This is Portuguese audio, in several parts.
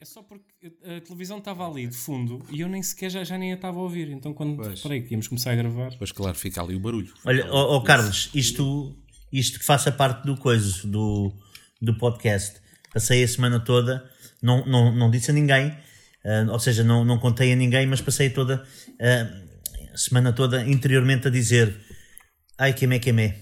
É só porque a televisão estava ali de fundo e eu nem sequer já, já nem a estava a ouvir. Então quando Pois. reparei que íamos começar a gravar. Pois claro, fica ali o barulho. Olha, ó ó, Carlos, isto, isto que faça parte do coisa, do, do podcast. Passei a semana toda, não, não, não disse a ninguém, ah, ou seja, não, não contei a ninguém, mas passei toda ah, a semana toda interiormente a dizer ai queimé, queimé.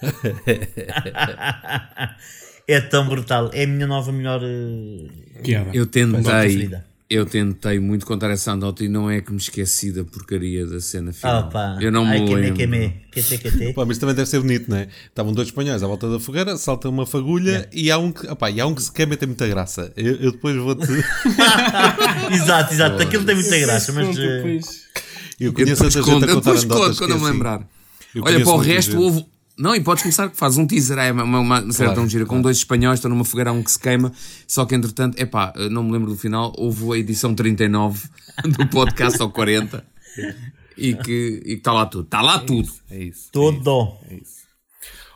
é tão brutal, é a minha nova melhor eh, Piada. Eu tentei, eu tentei muito contar essa anedota e não é que me esqueci da porcaria da cena final. Opa, eu não me ai lembro. queimé, QT, QT. Pá, mas também deve ser bonito, não é? Estavam dois espanhóis à volta da fogueira, salta uma fagulha e, há um que, opá, e há um que se queima e tem muita graça. Eu, eu depois vou-te. exato, exato, aquilo tem muita graça, mas eh, depois. Eu Eu conheço depois tanta gente conto, a eu contar depois conto quando que eu me lembrar. Eu Olha, para o resto houve. Não, e podes começar, faz um teaser, é uma, uma, uma Claro, tão gira, com claro. dois espanhóis, estão numa um que se queima, só que entretanto, epá, não me lembro do final, houve a edição 39 do podcast ao 40 e que e está lá tudo, está lá tudo. É isso. todo.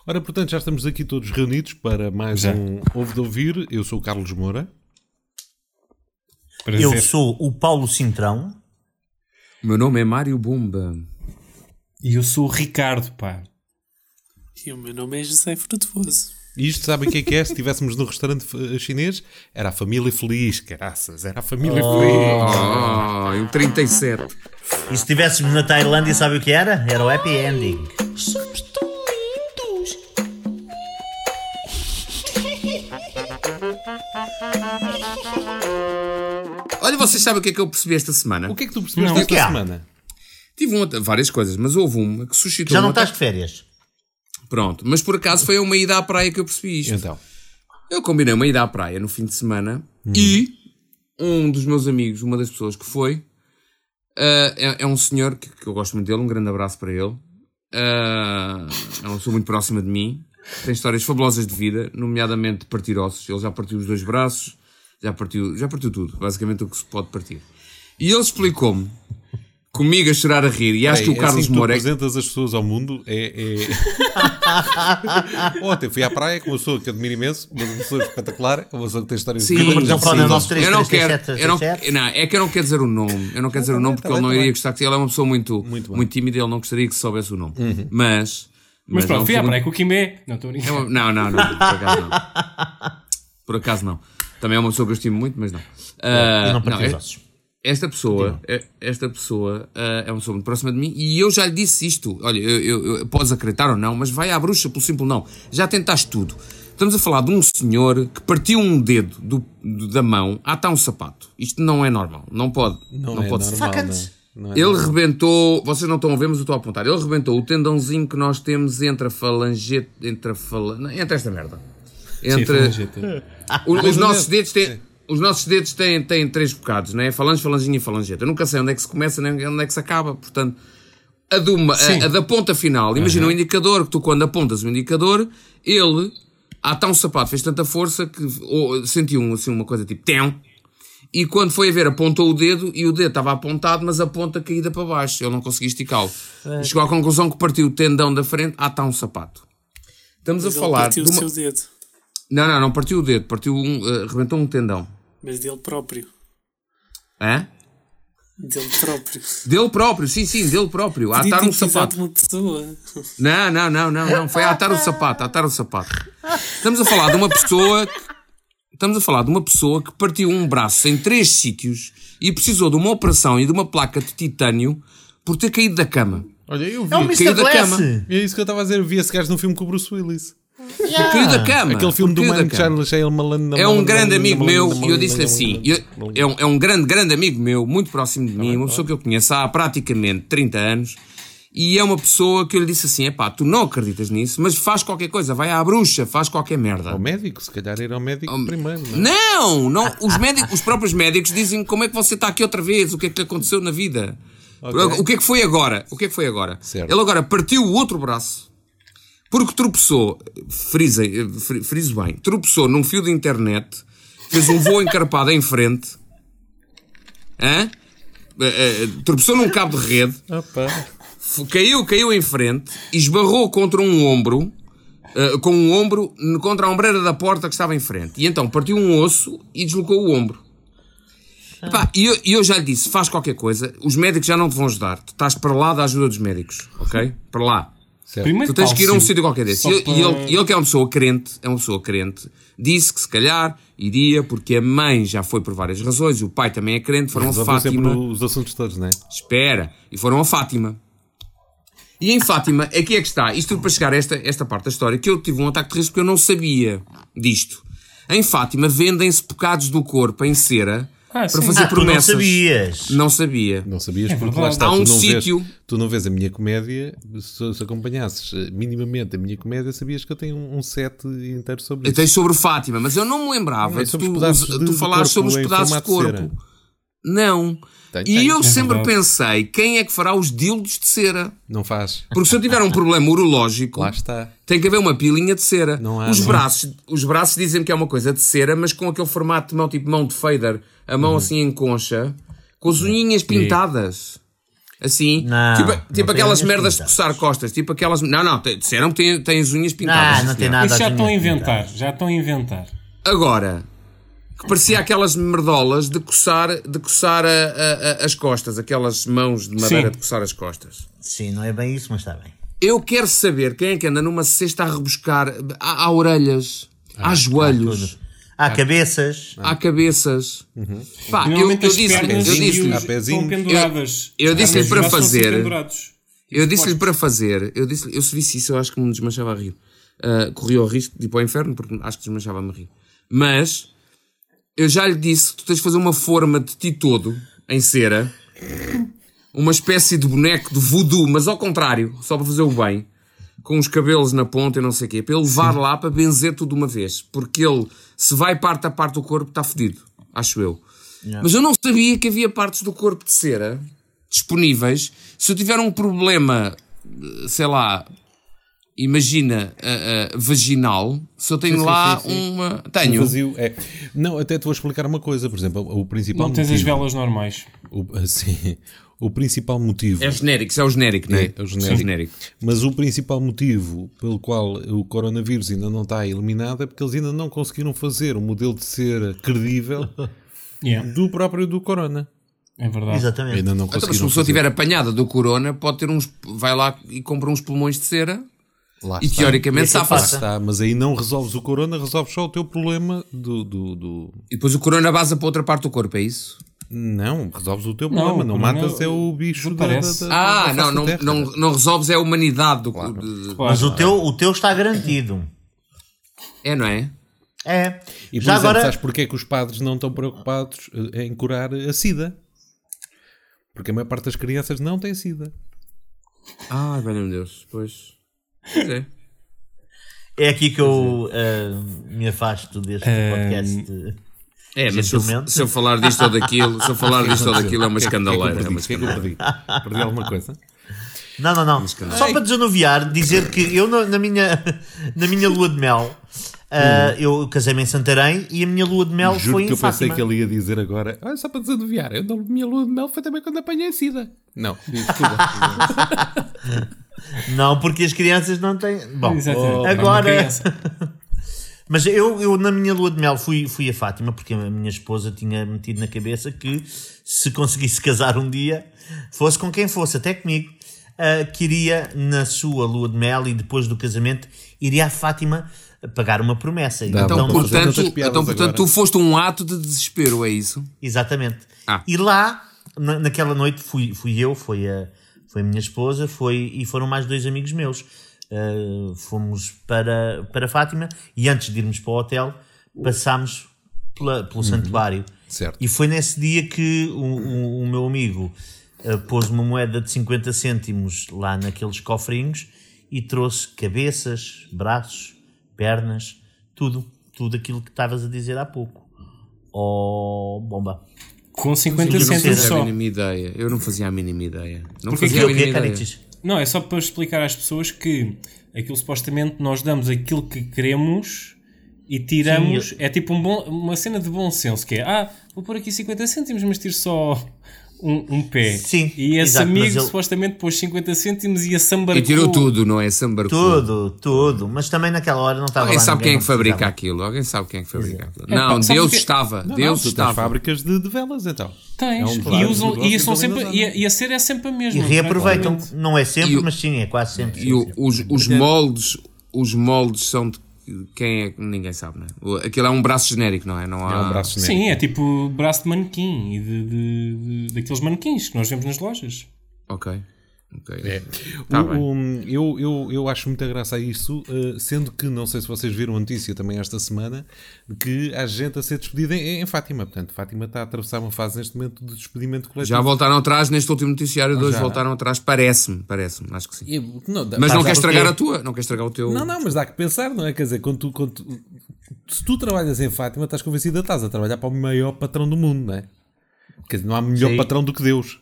Ora, portanto, já estamos aqui todos reunidos para mais Já. um Ouve de Ouvir. Eu sou o Carlos Moura. Prazer. Eu sou o Paulo Cintrão. O meu nome é Mário Bumba. E eu sou o Ricardo, pá. E o meu nome é José Frutuoso. E isto, sabem o que é que é? Se estivéssemos num restaurante eh, chinês, era a família feliz, caraças, era a família feliz. Oh, o 37. E se estivéssemos na Tailândia, sabe o que era? Era o happy ending. Somos tão lindos. Olha, vocês sabem o que é que eu percebi esta semana? O que é que tu percebeste Não, esta o que há? semana? Tive uma- várias coisas, mas houve uma que suscitou. Já não uma- estás de férias? Pronto, mas por acaso foi a uma ida à praia que eu percebi isto. Então, Eu combinei uma ida à praia no fim de semana e um dos meus amigos, uma das pessoas que foi, ah, é, é um senhor que, que eu gosto muito dele, um grande abraço para ele. Ah, é uma pessoa muito próxima de mim, tem histórias fabulosas de vida, nomeadamente partir ossos. Ele já partiu os dois braços, já partiu, já partiu tudo, basicamente o que se pode partir. E ele explicou-me, comigo a chorar a rir, e acho Ei, que o é Carlos assim que Moura é apresentas as pessoas ao mundo é... é... Ontem fui à praia com uma pessoa que admiro imenso, uma pessoa espetacular, uma pessoa que tem histórias Sim, de telefone é 93 eu não quero, 337 eu não, 37. não, é que eu não quero dizer o nome, eu não quero dizer o nome porque tá ele bem, não tá iria bem. gostar, que ele é uma pessoa muito, Muito muito, tímida, ele não gostaria que se soubesse o nome. Mas, Mas é pronto, uma fui à praia com o Kimé. Não, estou brincar. é uma- não, não, não, por acaso não. Por acaso não. Também é uma pessoa que eu estimo muito, mas não. Ah, E não partiu é- os ossos. Esta pessoa, é- esta pessoa ah, é uma pessoa muito próxima de mim e eu já lhe disse isto. Olha, eu, eu, eu- podes acreditar ou não, mas vai à bruxa pelo simples não. Já tentaste tudo. Estamos a falar de um senhor que partiu um dedo do, do- da mão a atar um sapato. Isto não é normal. Não pode. Não, Não, é pode ser. normal, não. Não é Ele normal. rebentou, vocês não estão a ver, mas eu estou a apontar. Ele rebentou o tendãozinho que nós temos entre a falangete, entre a fala, não, entre esta merda. Entre o- os nossos onde- dedos têm, os nossos dedos têm, têm três bocados, não é? Falange, falanginha e falangete. Eu nunca sei onde é que se começa nem onde é que se acaba, portanto, a, Sim. a, a da ponta final, imagina o indicador, que tu quando apontas o indicador, ele, há tão um sapato, fez tanta força que ou, sentiu um, assim, uma coisa tipo, tem e quando foi a ver, apontou o dedo e o dedo estava apontado, mas a ponta caída para baixo. Ele não conseguia esticá-lo. E Chegou à conclusão que partiu o tendão da frente, está um sapato. Estamos Mas a falar partiu de o uma... seu dedo. Não, não, não partiu o dedo, partiu um, eh, rebentou um tendão. Mas dele próprio. Hã? Dele próprio. Dele próprio, sim, sim, dele próprio. A atar um sapato. de uma pessoa. Não, não, não, não, não. Foi a atar o sapato, a atar o sapato. Estamos a falar de uma pessoa. Estamos a falar de uma pessoa que partiu um braço em três sítios e precisou de uma operação e de uma placa de titânio por ter caído da cama. Olha, eu vi. É Caiu Mr. da cama. Glass. É isso que eu estava a dizer. Eu vi esse gajo no filme com o Bruce Willis. Por caiu da cama. Aquele filme do Mano da cama. Charles Shale É um grande amigo meu e eu disse-lhe assim: é, um, é um grande, grande amigo meu, muito próximo de mim, uma pessoa que eu conheço há praticamente 30 anos. E é uma pessoa que eu lhe disse assim: epá, tu não acreditas nisso, mas faz qualquer coisa, vai à bruxa, faz qualquer merda. Ao médico, se calhar era ao médico primeiro. Não é? Não, não, os, médicos, os próprios médicos dizem como é que você está aqui outra vez, o que é que lhe aconteceu na vida. O que é que foi agora? O que é que foi agora? Certo. Ele agora partiu o outro braço porque tropeçou, frisa, eh, fri- friso bem, tropeçou num fio de internet, fez um voo encarpado em frente, Hã? Eh, eh, tropeçou num cabo de rede, Opa. Caiu, caiu em frente, esbarrou contra um ombro, eh, com um ombro contra a ombreira da porta que estava em frente. E então partiu um osso e deslocou o ombro. Pá, e eu, eu já lhe disse, faz qualquer coisa, os médicos já não te vão ajudar. Tu estás para lá da ajuda dos médicos, ok? Para lá. Certo. Primeiro Tu tens que ir a um sítio qualquer desse. E, ele- para- e ele, e ele que é uma pessoa crente, é uma pessoa crente, disse que se calhar iria, porque a mãe já foi por várias razões, o pai também é crente, foram a Resolveu sempre Fátima. os assuntos todos, não é? Espera. E foram a Fátima. E em Fátima, aqui é que está. Isto tudo para chegar a esta, esta parte da história, que eu tive um ataque de risco porque eu não sabia disto. Em Fátima vendem-se bocados do corpo em cera Ah, para sim. fazer Ah, tu não promessas. sabias. Não sabia. Não sabias É porque lá está. Há tu um não sítio- Vês, tu não vês a minha comédia, se, se acompanhasses eh, minimamente a minha comédia, sabias que eu tenho um, um set inteiro sobre Eu isso. tenho sobre Fátima, mas eu não me lembrava Não, é de tu, de- tu de falares corpo sobre os pedaços de de corpo. cera. Não. Tem, e tem. eu É sempre verdade. pensei, quem é que fará os dildos de cera? Não faz. Porque se eu tiver um problema urológico, Lá está. tem que haver uma pilinha de cera. Não há, os, não. braços, os braços dizem que é uma coisa de cera, mas com aquele formato de mão, tipo mão de fader, a Uhum. mão assim em concha, com as unhinhas pintadas. Assim, Não, tipo, não tipo aquelas merdas de pintadas. coçar costas, tipo aquelas. Não, não, disseram que tem, tem as unhas pintadas. Ah, sim, não tem nada Isso já estão a inventar. Já estão a inventar. Agora, parecia aquelas merdolas de coçar, de coçar a- a- a- as costas, aquelas mãos de madeira Sim. de coçar as costas. Sim, não é bem isso, mas está bem. Eu quero saber quem é que anda numa cesta a rebuscar. Há, há orelhas, há joelhos, Há cabeças. há cabeças. Pá, eu, Normalmente eu as disse-lhe, e Há penduradas. Eu- eu pernas para fazer. eu disse-lhe para fazer, eu disse eu se visse isso, eu acho que me desmanchava a rir. Ah, corria o risco de ir para o inferno, porque acho que desmanchava-me a rir. Mas, eu já lhe disse que tu tens de fazer uma forma de ti todo, em cera, uma espécie de boneco de voodoo, mas ao contrário, só para fazer o bem, com os cabelos na ponta e não sei o quê, para ele levar lá para benzer tudo de uma vez. Porque ele, se vai parte a parte do corpo, está fedido, acho eu. Mas eu não sabia que havia partes do corpo de cera disponíveis. Se eu tiver um problema, eh, sei lá, imagina, eh, eh, vaginal, se eu tenho Sim, lá sim, sim. uma. Um Tenho. vazio, é. Não, até te vou explicar uma coisa, por exemplo, o principal Não tens as motivo. velas normais. O, sim, o principal motivo. É genérico, isso é o genérico, não é? É, é o genérico. genérico. Mas o principal motivo pelo qual o coronavírus ainda não está eliminado é porque eles ainda não conseguiram fazer um modelo de cera credível Yeah, do próprio do corona. é verdade. Exatamente. Ainda não Então, mas se conseguiram a pessoa estiver apanhada do corona, pode ter uns. Vai lá e compra uns pulmões de cera Lá e está. teoricamente safa-se. passa. está, mas aí não resolves o corona, resolves só o teu problema do, do, do- E depois o corona vaza para outra parte do corpo, é isso? Não, resolves o teu Não, problema, não, matas é o bicho da, da, da, Ah, da não, não, terra. não, não resolves é a humanidade do de- Claro. Mas o teu, o teu está garantido. É, não é? É. E por Já exemplo, agora. sabes porque é que os padres não estão preocupados eh, em curar a SIDA? Porque a maior parte das crianças não tem SIDA. Ah, velho meu Deus, pois. Pois é. É aqui que eu ah, me afasto deste podcast. É, mas se eu, se eu falar disto ou daquilo, se eu falar disto ou daquilo é uma O que é que escandaleira. É perdi? uma O que é que eu escandaleira. perdi? Perdi alguma coisa? Não, não, não. Só para desanuviar, dizer que eu na, minha, na minha lua de mel, ah, eu casei-me em Santarém e a minha lua de mel Juro foi que em eu pensei que ele ia dizer agora, ah, só para desanuviar, eu não, minha lua de mel foi também quando apanhei SIDA. Não, desculpa. Não, porque as crianças não têm. Bom, Exatamente. Uma agora. criança. Mas eu, eu na minha lua de mel fui, fui a Fátima porque a minha esposa tinha metido na cabeça que se conseguisse casar um dia, fosse com quem fosse, até comigo, ah, queria na sua lua de mel e depois do casamento iria a Fátima pagar uma promessa. Dá, Então, portanto, então, portanto agora. tu foste um ato de desespero, é isso? Exatamente. Ah. E lá, na- naquela noite, fui, fui eu, foi a, foi a minha esposa foi, e foram mais dois amigos meus. Uh, fomos para, para Fátima e antes de irmos para o hotel, passámos pela- pelo santuário. Certo. E foi nesse dia que o, o- o meu amigo uh, pôs uma moeda de 50 cêntimos lá naqueles cofrinhos e trouxe cabeças, braços, pernas, tudo. Tudo aquilo que estavas a dizer há pouco. Oh, bomba. Com 50 Eu não cêntimos fazia a só. mínima ideia. Eu não fazia a mínima ideia. Não Porquê fazia que a mínima é, ideia. Não, é só para explicar às pessoas que aquilo supostamente nós damos aquilo que queremos e tiramos. Sim, É tipo um bom- uma cena de bom senso que é ah, vou pôr aqui 50 cêntimos, mas tiro só um, um pé. Sim, E esse exato, amigo ele- supostamente pôs 50 cêntimos e assambarcou. E tirou tudo, não é? Sambarcou. Tudo, tudo. Mas também naquela hora não estava Alguém lá sabe quem é que fabrica precisava. aquilo? Alguém sabe quem é que fabrica aquilo? É, Não, Deus que- estava. Não, Deus não, estava. fábricas de, de velas, então. Tens. É um e, claro usam, e, são sempre, e, a, e a ser é sempre a mesma. E reaproveitam. Não é sempre, o- mas sim, é quase sempre. E o- sim, sim. os, os moldes, os moldes são de quem é que ninguém sabe, não é? Aquilo é um braço genérico, não é? Não há... É um braço genérico. Sim, é tipo braço de manequim e de, de- de- daqueles manequins que nós vemos nas lojas. Ok. Ok. É. Tá O- o- eu, eu, eu acho muita graça a isso, eh, sendo que, não sei se vocês viram a notícia também esta semana, que há gente a ser despedida em, em Fátima. Portanto, Fátima está a atravessar uma fase neste momento de despedimento coletivo. Já voltaram atrás neste último noticiário de hoje, já. voltaram atrás, parece-me, parece-me, acho que sim. Não, dá- Mas não quer estragar a tua, não quer estragar o teu. Não, não, mas dá que pensar, não é? Quer dizer, quando tu, quando tu- se tu trabalhas em Fátima, estás convencida, estás a trabalhar para o maior patrão do mundo, não é? Quer dizer, não há melhor Sim. patrão do que Deus.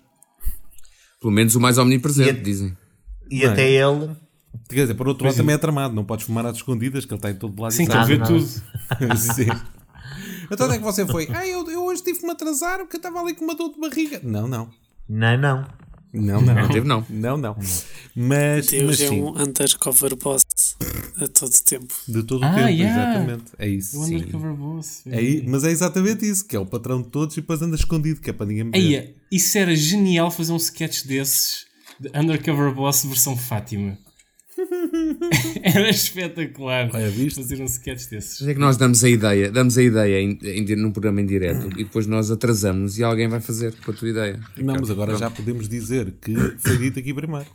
Pelo menos o mais omnipresente, E- dizem. E é? até ele. Quer dizer, por outro lado também é tramado, não podes fumar às escondidas, que ele está em todo lado. Sim, e sabe. vê nada. tudo. Sim. Então onde é que você foi? Ah, eu, eu hoje tive que me atrasar porque eu estava ali com uma dor de barriga. Não, não. Não, não. Não, não. Não teve, não. Não, não. Mas, mas Deus é sim, um undercover boss a todo tempo. de todo o Ah, tempo, yeah. exatamente. É isso. O undercover boss. É mas é exatamente isso, que é o patrão de todos e depois anda escondido, que é para ninguém ver. Aí, isso era genial fazer um sketch desses de Undercover Boss versão Fátima. era espetacular Olha, viste? fazer um sketch desses. Mas é que nós damos a ideia, damos a ideia em, em, num programa em direto e depois nós atrasamos e alguém vai fazer com a tua ideia. Não, mas agora já podemos dizer que foi dito aqui primeiro.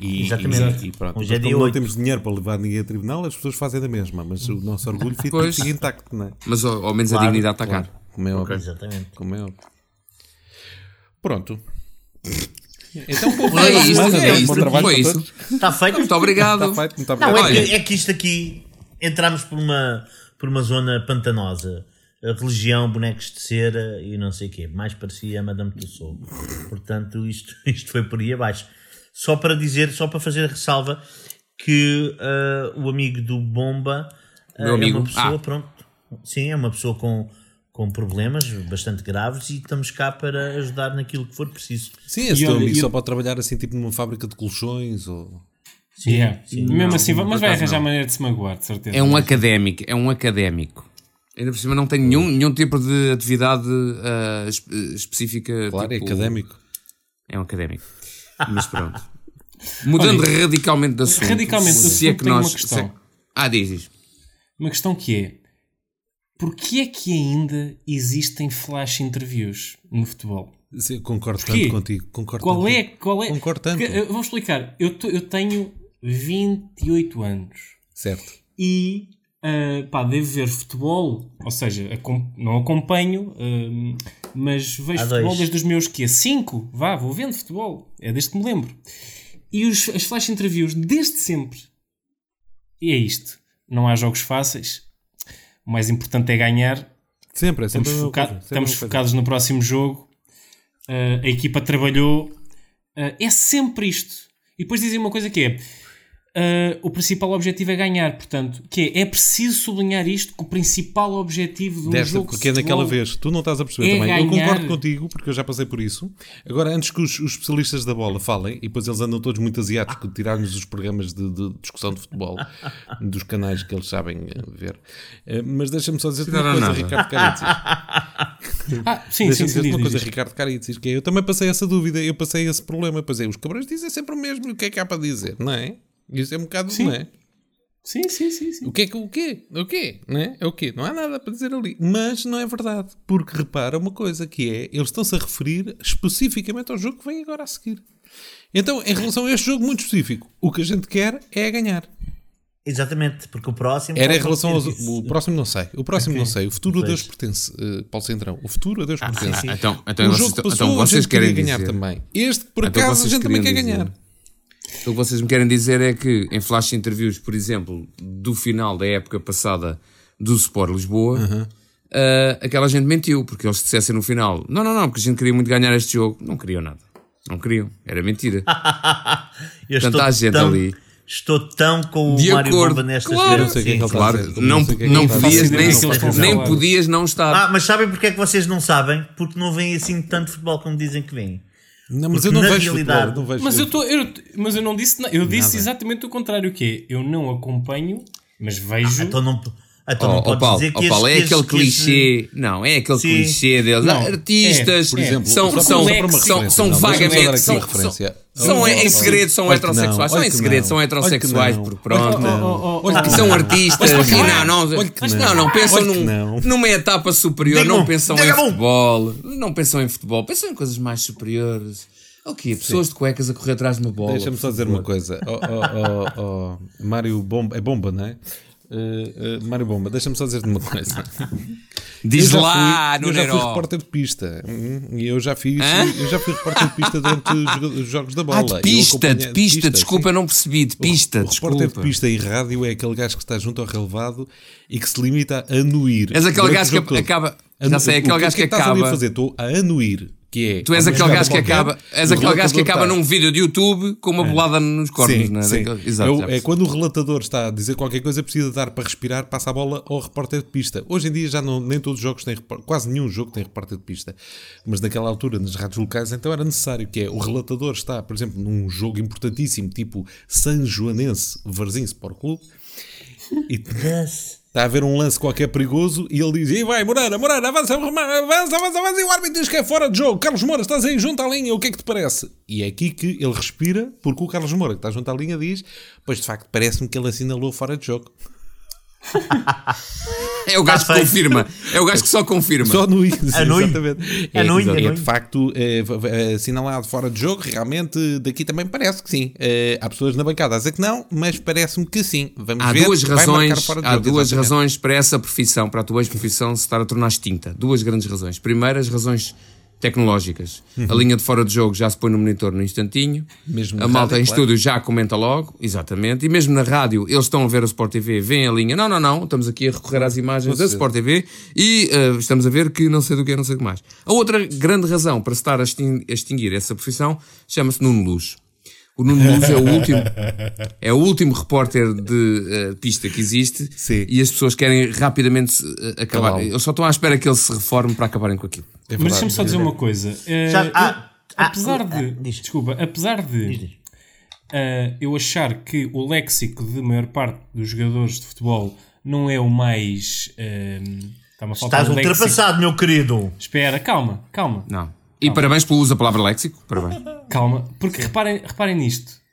E, Exatamente. E, e pronto. Hoje é dia como não temos dinheiro para levar ninguém a tribunal, as pessoas fazem da mesma, mas o nosso orgulho fica, intacto, não é? Mas ao, ao menos a Claro, dignidade está Claro, cá. como é óbvio. Exatamente. Como é óbvio. Pronto. Então, bom, Foi isso, semana, é isso, foi isso. Está feito. Muito obrigado. Está feito, muito Não, obrigado. é Olha. que, é que isto aqui entramos por uma, por uma zona pantanosa. A religião, bonecos de cera e não sei o quê. Mais parecia a Madame Tussauds. Portanto, isto, isto foi por aí abaixo. Só para dizer, só para fazer a ressalva que ah, o amigo do Bomba ah, Meu é amigo? uma pessoa, Ah. pronto, sim, é uma pessoa com, com problemas bastante graves e estamos cá para ajudar naquilo que for preciso. Sim, esse E teu olha, amigo só pode trabalhar assim, tipo numa fábrica de colchões ou. Sim, Yeah. sim. Mesmo Não, assim, mas vai arranjar não. maneira de se magoar, de certeza. É um académico, é um académico. Ainda por cima não tem nenhum, nenhum tipo de atividade es- específica. Claro, tipo- é académico. É um académico. Mas pronto. Mudando radicalmente de assunto. radicalmente de se é assunto, que nós. uma questão. se é- Ah, diz, diz. Uma questão que é: porquê é que ainda existem flash interviews no futebol? Sim, concordo Porquê? tanto contigo. Concordo Qual tanto é, qual é? Concordo tanto. Porque, eu vou explicar. Eu, tô- eu tenho 28 anos Certo. e ah, pá, devo ver futebol, ou seja, acom- não acompanho, hum, mas vejo Há futebol dois. desde os meus quê? 5? Vá, vou vendo futebol. É desde que me lembro. E os, as flash interviews desde sempre. E é isto. Não há jogos fáceis. O mais importante é ganhar. Sempre, é sempre Estamos, foca- coisa, sempre estamos focados no próximo jogo. Uh, a equipa trabalhou. Uh, é sempre isto. E depois dizem uma coisa que é: uh, o principal objetivo é ganhar. Portanto, que é, é preciso sublinhar isto que o principal objetivo de um Desta, jogo porque é naquela vez, tu não estás a perceber é também. Eu ganhar. concordo contigo, porque eu já passei por isso. Agora, antes que os, os especialistas da bola falem, e depois eles andam todos muito asiáticos de tirar-nos os programas de, de discussão de futebol dos canais que eles sabem eh, ver. Eh, Mas deixa-me só dizer uma coisa, nada. Ricardo Caritzis. Ah, sim, sim, dizer diz, uma coisa, diz. Ricardo Caritzis, que é, eu também passei essa dúvida, eu passei esse problema. Pois é, os cabrões dizem sempre o mesmo, e o que é que há para dizer, não é? Isso é um bocado, Sim. não é? Sim, sim, sim. sim. O que é que o quê? O quê? Não é? É o quê? Não há nada para dizer ali. Mas não é verdade. Porque repara uma coisa que é, eles estão-se a referir especificamente ao jogo que vem agora a seguir. Então, em relação a este jogo muito específico, o que a gente quer é ganhar. Exatamente, porque o próximo. Era em relação isso. O próximo não sei. O próximo Ok. não sei. O futuro a Deus Pois. pertence, eh, Paulo Centrão. O futuro a Deus pertence. sim. Então, então, o vocês, jogo que passou, então a vocês querem ganhar dizer. também. Este, por Então acaso, a vocês gente também quer dizer. ganhar. O que vocês me querem dizer é que em flash interviews, por exemplo, do final da época passada do Sport Lisboa, ah, aquela gente mentiu, porque eles dissessem no final: não, não, não, porque a gente queria muito ganhar este jogo. Não queriam nada. Não queriam. Era mentira. Eu Tanta estou gente tão, ali. Estou tão com o De Mário acordo. Bomba nestas Claro. Eu não sei que é que Claro, dizer. Eu não, que é não a podias nem, Não eles nem podias não estar. Ah, mas sabem porque é que vocês não sabem? Porque não veem assim tanto futebol como dizem que vêm. Não, mas Porque eu não vejo realidade- futebol, não vejo Mas eu, tô, eu, mas eu não disse Eu disse exatamente o contrário, que é, eu não acompanho, mas vejo. Então não, então Oh, não oh, podes Paulo, dizer oh, que Paulo, é aquele clichê. Não, é aquele Sim. clichê deles. Não, artistas é, por exemplo, são, só são, são, não, vagamente. São, referência. são, em segredo, são heterossexuais. São em segredo, são heterossexuais, porque pronto. Oh, oh, oh, São artistas não. não, não, não. pensam num- numa etapa superior, não pensam em futebol, não pensam em futebol, pensam em coisas mais superiores. O quê? Pessoas de cuecas a correr atrás de uma bola. Deixa-me só dizer uma coisa. Oh, oh, oh, oh, Mário Bomba, é bomba, não é? Uh, uh, Mário Bomba, deixa-me só dizer-te uma coisa. Diz Eu lá, fui, no Eu já fui repórter de pista Hum, e eu já fiz, Hã? eu já fui repórter de pista durante os jogos da bola. Ah, de pista, de pista, desculpa, sim. eu não percebi, de pista, o repórter de desculpa. pista e rádio é aquele gajo que está junto ao relevado e que se limita a anuir. És aquele gajo o que acaba- já sei, o aquele que- gajo o que, é que estás ali a acaba- fazer? Estou a anuir. Que é, Tu és aquele gajo que acaba, és aquele gajo que acaba está- num vídeo de YouTube com uma bolada nos cornos, Sim, não é? sim. Daquele- Exato, Eu- é quando o relatador está a dizer qualquer coisa, precisa dar para respirar, passa a bola ao repórter de pista. Hoje em dia já não, nem todos os jogos têm quase nenhum jogo tem repórter de pista. Mas naquela altura, nas rádios locais, então era necessário que é o relatador está, por exemplo, num jogo importantíssimo, tipo San Joanense Varzim Sport Clube, e está a haver um lance qualquer perigoso e ele diz: E vai, Moreira, Moreira, avança, avança, avança, avança. E o árbitro diz que é fora de jogo. Carlos Moura, estás aí junto à linha, o que é que te parece? E é aqui que ele respira, porque o Carlos Moura, que está junto à linha, diz: Pois de facto, parece-me que ele assinalou fora de jogo. É o gajo que confirma. É o gajo que só confirma. Só no sim, Anui. exatamente. É, Anui, é anui. de facto é, é, assinalado fora de jogo. Realmente, daqui também parece que sim. É, há pessoas na bancada a dizer que não, mas parece-me que sim. Vamos Há ver. duas razões, fora de há jogo, duas exatamente. razões para essa profissão, para a tua ex-profissão se estar a tornar extinta. Duas grandes razões. Primeiro, as razões tecnológicas. A linha de fora de jogo já se põe no monitor no instantinho. Uhum. Mesmo a malta rádio, em claro. estúdio já comenta logo, exatamente. E mesmo na rádio, eles estão a ver a Sport TV, veem a linha. Não, não, não, estamos aqui a recorrer às imagens da Sport TV e eh, estamos a ver que não sei do que é, não sei o que mais. A outra grande razão para se estar a extin- a extinguir essa profissão chama-se Nuno Luz. O Nuno Luz é o último, é o último repórter de eh, pista que existe Sim. e as pessoas querem rapidamente eh, acabar. Eles só estão à espera que ele se reforme para acabarem com aquilo. É Mas deixa-me só dizer uma coisa. Eh, Já- eu- ah, ah, apesar ah, de. diz. Desculpa, apesar de. Diz, diz. eh, eu achar que o léxico de maior parte dos jogadores de futebol não é o mais. Está-me a faltar Estás léxico. ultrapassado, meu querido. Espera, calma, calma, Não. E parabéns pelo uso da palavra léxico. Parabéns. calma. Porque reparem, reparem nisto.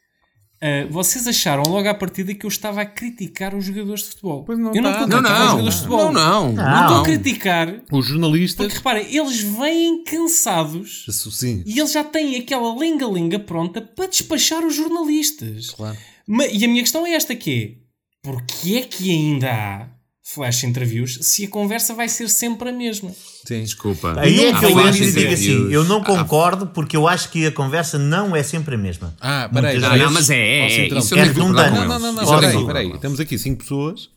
Eh, vocês acharam logo à partida que eu estava a criticar os jogadores de futebol. Pois não eu não está, estou a Não, criticar os não. jogadores de futebol. Não, não. Não estou a Não. criticar. Os jornalistas. Porque reparem, eles vêm cansados Isso, Sim. e eles já têm aquela linga-linga pronta para despachar os jornalistas. Claro. Ma- E a minha questão é esta que é, porquê é que ainda há flash interviews se a conversa vai ser sempre a mesma? Sim. Desculpa. Aí é que eu entro e digo assim: eu não concordo porque eu acho que a conversa não é sempre a mesma. Ah, peraí. Não, não, mas é, é, é. Isso é redundante. Não, não, não, não. tenho Peraí. Temos aqui 5 pessoas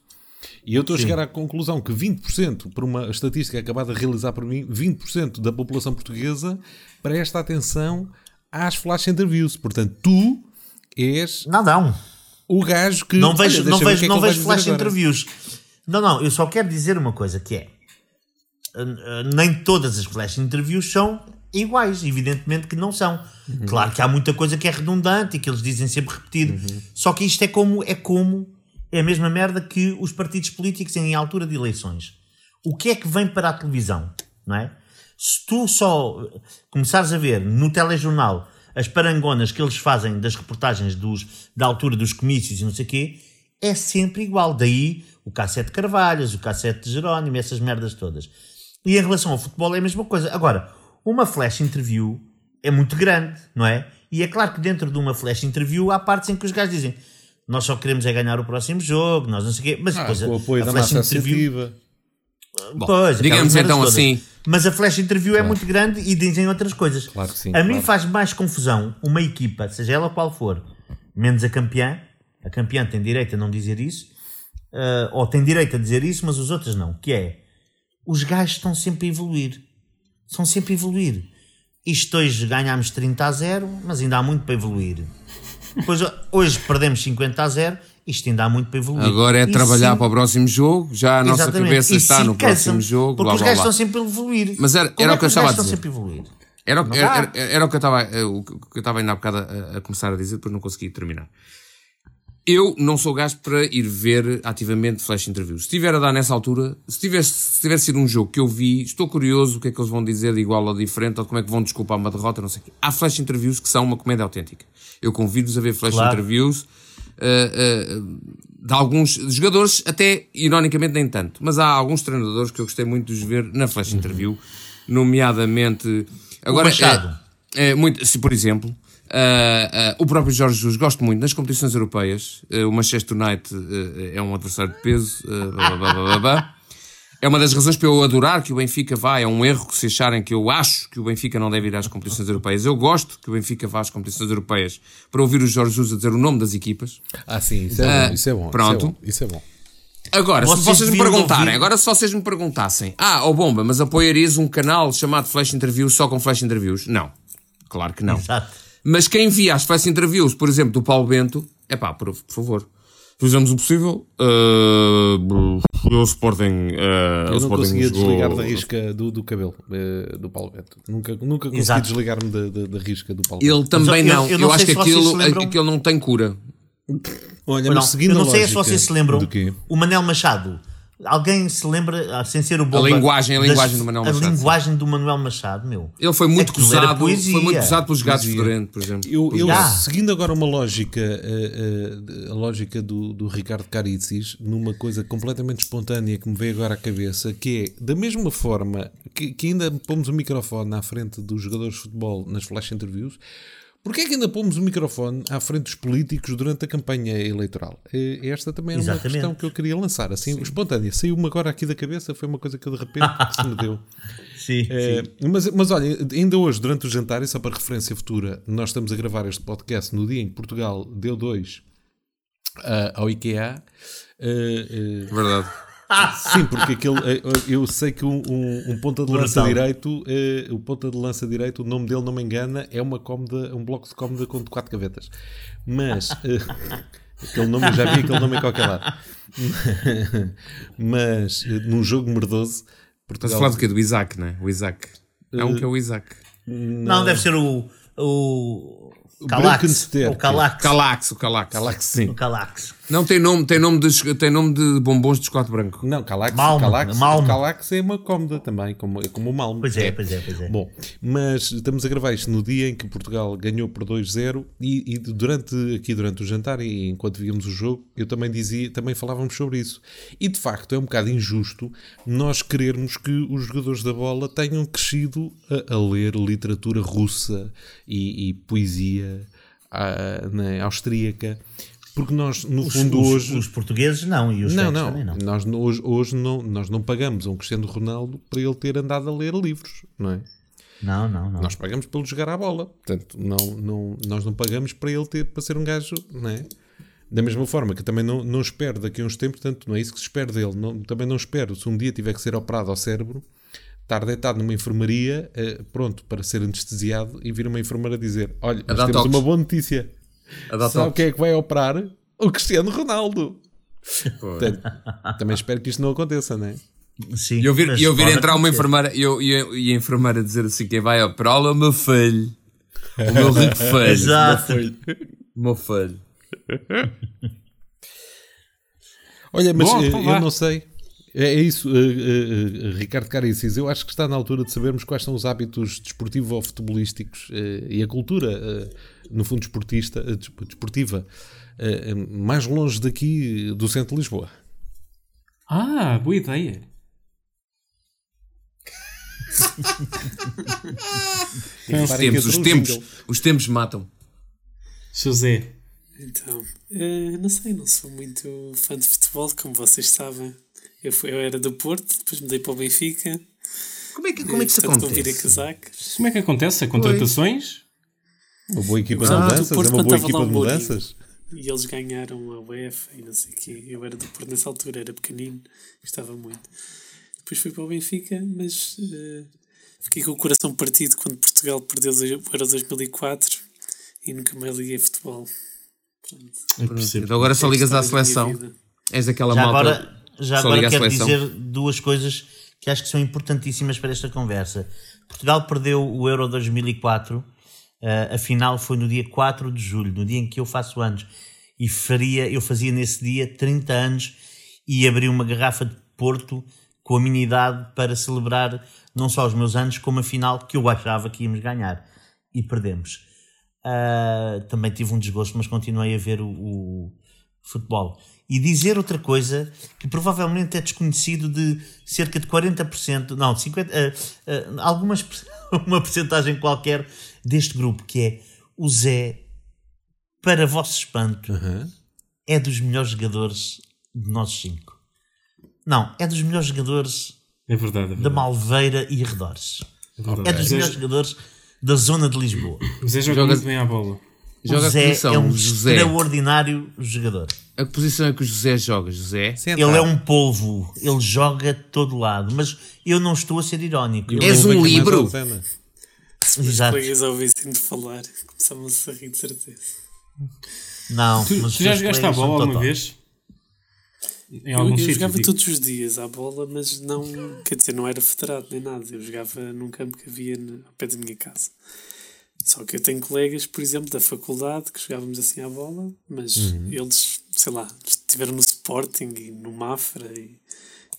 e eu estou a chegar à conclusão que 20%, por uma estatística acabada de realizar por mim, 20% da população portuguesa presta atenção às flash interviews. Portanto, tu és Não, não. o gajo que. Não Olha, vejo, deixa não vejo, é não vejo dizer flash agora. interviews. Não, não, eu só quero dizer uma coisa que é. uh, uh, Nem todas as flash interviews são iguais, evidentemente que não são. Uhum. Claro que há muita coisa que é redundante e que eles dizem sempre repetido. Uhum. Só que isto é como é como é a mesma merda que os partidos políticos em altura de eleições. O que é que vem para a televisão, não é? Se tu só começares a ver no telejornal as parangonas que eles fazem das reportagens dos, da altura dos comícios e não sei o quê, é sempre igual. Daí o K7 Carvalhas, o K7 de Jerónimo, essas merdas todas. E em relação ao futebol é a mesma coisa. Agora, uma flash interview é muito grande, não é? E é claro que dentro de uma flash interview há partes em que os gajos dizem nós só queremos é ganhar o próximo jogo, nós não sei o quê. Mas Ah, depois a- com o apoio a da flash interview associativa. Pois, digamos então todas. assim. Mas a flash interview é muito grande e dizem outras coisas. Claro que sim, A mim claro. faz mais confusão uma equipa, seja ela qual for, menos a campeã. A campeã tem direito a não dizer isso, ah, ou tem direito a dizer isso, mas os outros não. Que é, os gajos estão sempre a evoluir. Estão sempre a evoluir. Isto hoje ganhámos 30 a 0, mas ainda há muito para evoluir. Depois, hoje perdemos 50 a 0, isto ainda há muito para evoluir. Agora é E trabalhar sim- para o próximo jogo, já a nossa cabeça está no próximo jogo, Porque blá os gajos estão sempre a evoluir. Mas era- era é o que eu estava a gajos dizer. estão sempre a evoluir? Era, era, era- era o que eu estava eh, o que eu estava ainda há bocado a, a começar a dizer, depois não consegui terminar. Eu não sou gajo para ir ver ativamente flash interviews. Se estiver a dar nessa altura, se tivesse, se tiver sido um jogo que eu vi, estou curioso o que é que eles vão dizer de igual ou diferente, ou como é que vão desculpar uma derrota, não sei o quê. Há flash interviews que são uma comédia autêntica. Eu convido-vos a ver flash Claro. interviews eh, eh, de alguns jogadores, até ironicamente nem tanto, mas há alguns treinadores que eu gostei muito de os ver na flash interview, nomeadamente. Agora, Machado. é, é muito, se, por exemplo, ah, o próprio Jorge Jesus gosto muito nas competições europeias. ah, o Manchester United é um adversário de peso. blá, blá, blá, blá, blá, blá. É uma das razões para eu adorar que o Benfica vá. É um erro que se acharem que eu acho que o Benfica não deve ir às competições europeias. Eu gosto que o Benfica vá às competições europeias para ouvir o Jorge Jesus a dizer o nome das equipas. Ah, sim, isso é bom, isso é bom. pronto. Isso é bom. Isso é bom. Agora, se Vocês vocês me perguntarem, ouvir- agora se vocês me perguntassem, ah, ó bomba, mas apoiarias um canal chamado Flash Interviews só com Flash Interviews? Não. Claro que não. Exato. Mas quem via as Flash Interviews, por exemplo, do Paulo Bento, é pá, por, por favor, fizemos o possível. Uh, o Sporting. Uh, Eu não Sporting conseguia jogou- desligar da risca do, do cabelo eh, do Paulo Bento. Nunca, nunca consegui Exato. desligar-me da, da, da risca do Paulo Bento. Ele também Mas eu- não. eu Eu, não acho sei que aquilo, se lembram- aquilo não tem cura. Olha, Não, mas seguindo eu não a sei se lógica vocês se lembram. O Manel Machado. Alguém se lembra, ah, sem ser o Bomba, linguagem- a das- linguagem do Manuel Machado, A linguagem do Manuel Machado, meu. Ele foi muito gozado. Foi muito gozado pelos gatos fedorentos, por exemplo. Eu, eu Já. seguindo agora uma lógica, eh, eh, a lógica do, do Ricardo Caritzis, numa coisa completamente espontânea que me veio agora à cabeça, que é da mesma forma que, que ainda pomos o microfone à frente dos jogadores de futebol nas flash interviews, porquê é que ainda pomos o microfone à frente dos políticos durante a campanha eleitoral? Esta também é uma questão que eu queria lançar, assim, espontânea. Saiu-me agora aqui da cabeça, foi uma coisa que de repente se me deu. Sim, É, mas, mas olha, ainda hoje, durante o jantar, e só para referência futura, nós estamos a gravar este podcast no dia em que Portugal deu dois ah, ao IKEA. Ah, Verdade. Sim, porque aquele, ah, eu sei que um, um- um ponta de lança Brutal. direito, ah, o ponta de lança direito, o nome dele não me engana, é uma cómoda, um bloco de cómoda com quatro gavetas. Mas ah, aquele nome, eu já vi aquele nome em qualquer lado. Mas ah, num jogo merdoso. Estás a Portugal, falar do quê? Do Isaac, não é? O Isaac. É um que é o Isaac. Não, deve ser o. O. O Calax. O Calax. Calax, o Calax. Calax, sim. O Calax. Não, tem nome, tem nome, de, tem nome de bombons de chocolate branco. Não, Calax, Malmo, Calax, Malmo. Calax é uma cómoda também, como, é como o Malmo. Pois é, pois é, pois é. Bom, mas estamos a gravar isto no dia em que Portugal ganhou por 2-0 e, e durante, aqui durante o jantar e enquanto víamos o jogo, eu também dizia, também falávamos sobre isso. E de facto é um bocado injusto nós querermos que os jogadores da bola tenham crescido a, a ler literatura russa e, e poesia ah, né, austríaca, porque nós, no Os, fundo, os- hoje. os portugueses não, e os Não, não. também não. Nós hoje, hoje não, nós não pagamos a um Cristiano Ronaldo para ele ter andado a ler livros, não é? Não, não, não. Nós pagamos para ele jogar à bola. Portanto, não, não, nós não pagamos para ele ter para ser um gajo, não é? Da mesma forma que também não, não espero daqui a uns tempos, portanto, não é isso que se espera dele. Não- também não espero, se um dia tiver que ser operado ao cérebro, estar deitado numa enfermaria, eh, pronto, para ser anestesiado, e vir uma enfermeira dizer: Olha, nós temos toques. uma boa notícia. Sabe quem é que vai operar? O Cristiano Ronaldo. Portanto, também espero que isto não aconteça, não é? Sim, E eu vir, eu vir entrar uma enfermeira e, eu, e, a- e a enfermeira dizer assim: quem vai operá-lo é o meu filho. O meu rico filho. Exato. O meu filho. Olha, mas Bom, eh, então eu vá. não sei. É, é isso, eh, eh, eh, Ricardo Caricis. Eu acho que está na altura de sabermos quais são os hábitos desportivos ou futebolísticos e a cultura, no fundo, desportista, eh, des- desportiva, eh, eh, mais longe daqui do centro de Lisboa. Ah, boa ideia. Os tempos, os tempos, os tempos matam. José. Então, não sei, não sou muito fã de futebol, como vocês sabem. Eu, fui- eu era do Porto, depois mudei para o Benfica. Como é que, como é que isso acontece? Como é que acontece? A contratações? Uma boa equipa Ah, de do mudanças? É uma boa equipa de mudanças? E eles ganharam a UEFA e não sei o quê. Eu era do Porto nessa altura, era pequenino, gostava muito. Depois fui para o Benfica, mas eh, fiquei com o coração partido quando Portugal perdeu o Euro 2004 e nunca mais liguei a futebol. Então agora só ligas à seleção. És aquela Já malta. agora, já agora quero dizer duas coisas que acho que são importantíssimas para esta conversa. Portugal perdeu o Euro 2004, eh, a final foi no dia 4 de julho, no dia em que eu faço anos, e faria, eu fazia nesse dia 30 anos e abri uma garrafa de Porto com a minha idade para celebrar não só os meus anos, como a final que eu achava que íamos ganhar. E perdemos. Ah, também tive um desgosto, mas continuei a ver o, o futebol. E dizer outra coisa que provavelmente é desconhecido de cerca de 40%, não, 50%, ah, ah, algumas, uma porcentagem qualquer deste grupo, que é o Zé, para vosso espanto, é dos melhores jogadores de nós cinco. Não, é dos melhores jogadores É verdade. É da verdade. Malveira e arredores. verdade. É dos melhores jogadores da zona de Lisboa. O Zé joga, Joga- muito bem à bola. Joga o a Zé posição, é um José. extraordinário jogador. A que posição é que o José joga, José? Central. Ele é um polvo, ele joga de todo lado, mas eu não estou a ser irónico. Eu- És um livro. a os Exato. colegas ouvissem-te falar, começavam-se a rir de certeza. Não, Tu, mas tu já jogaste são bola alguma totó. vez? Em Eu, algum eu sítio? jogava digo. todos os dias à bola, mas não, quer dizer, não era federado nem nada. Eu jogava num campo que havia no, ao pé da minha casa. Só que eu tenho colegas, por exemplo, da faculdade que jogávamos assim à bola, mas Uhum. eles, sei lá, estiveram no Sporting e no Mafra e,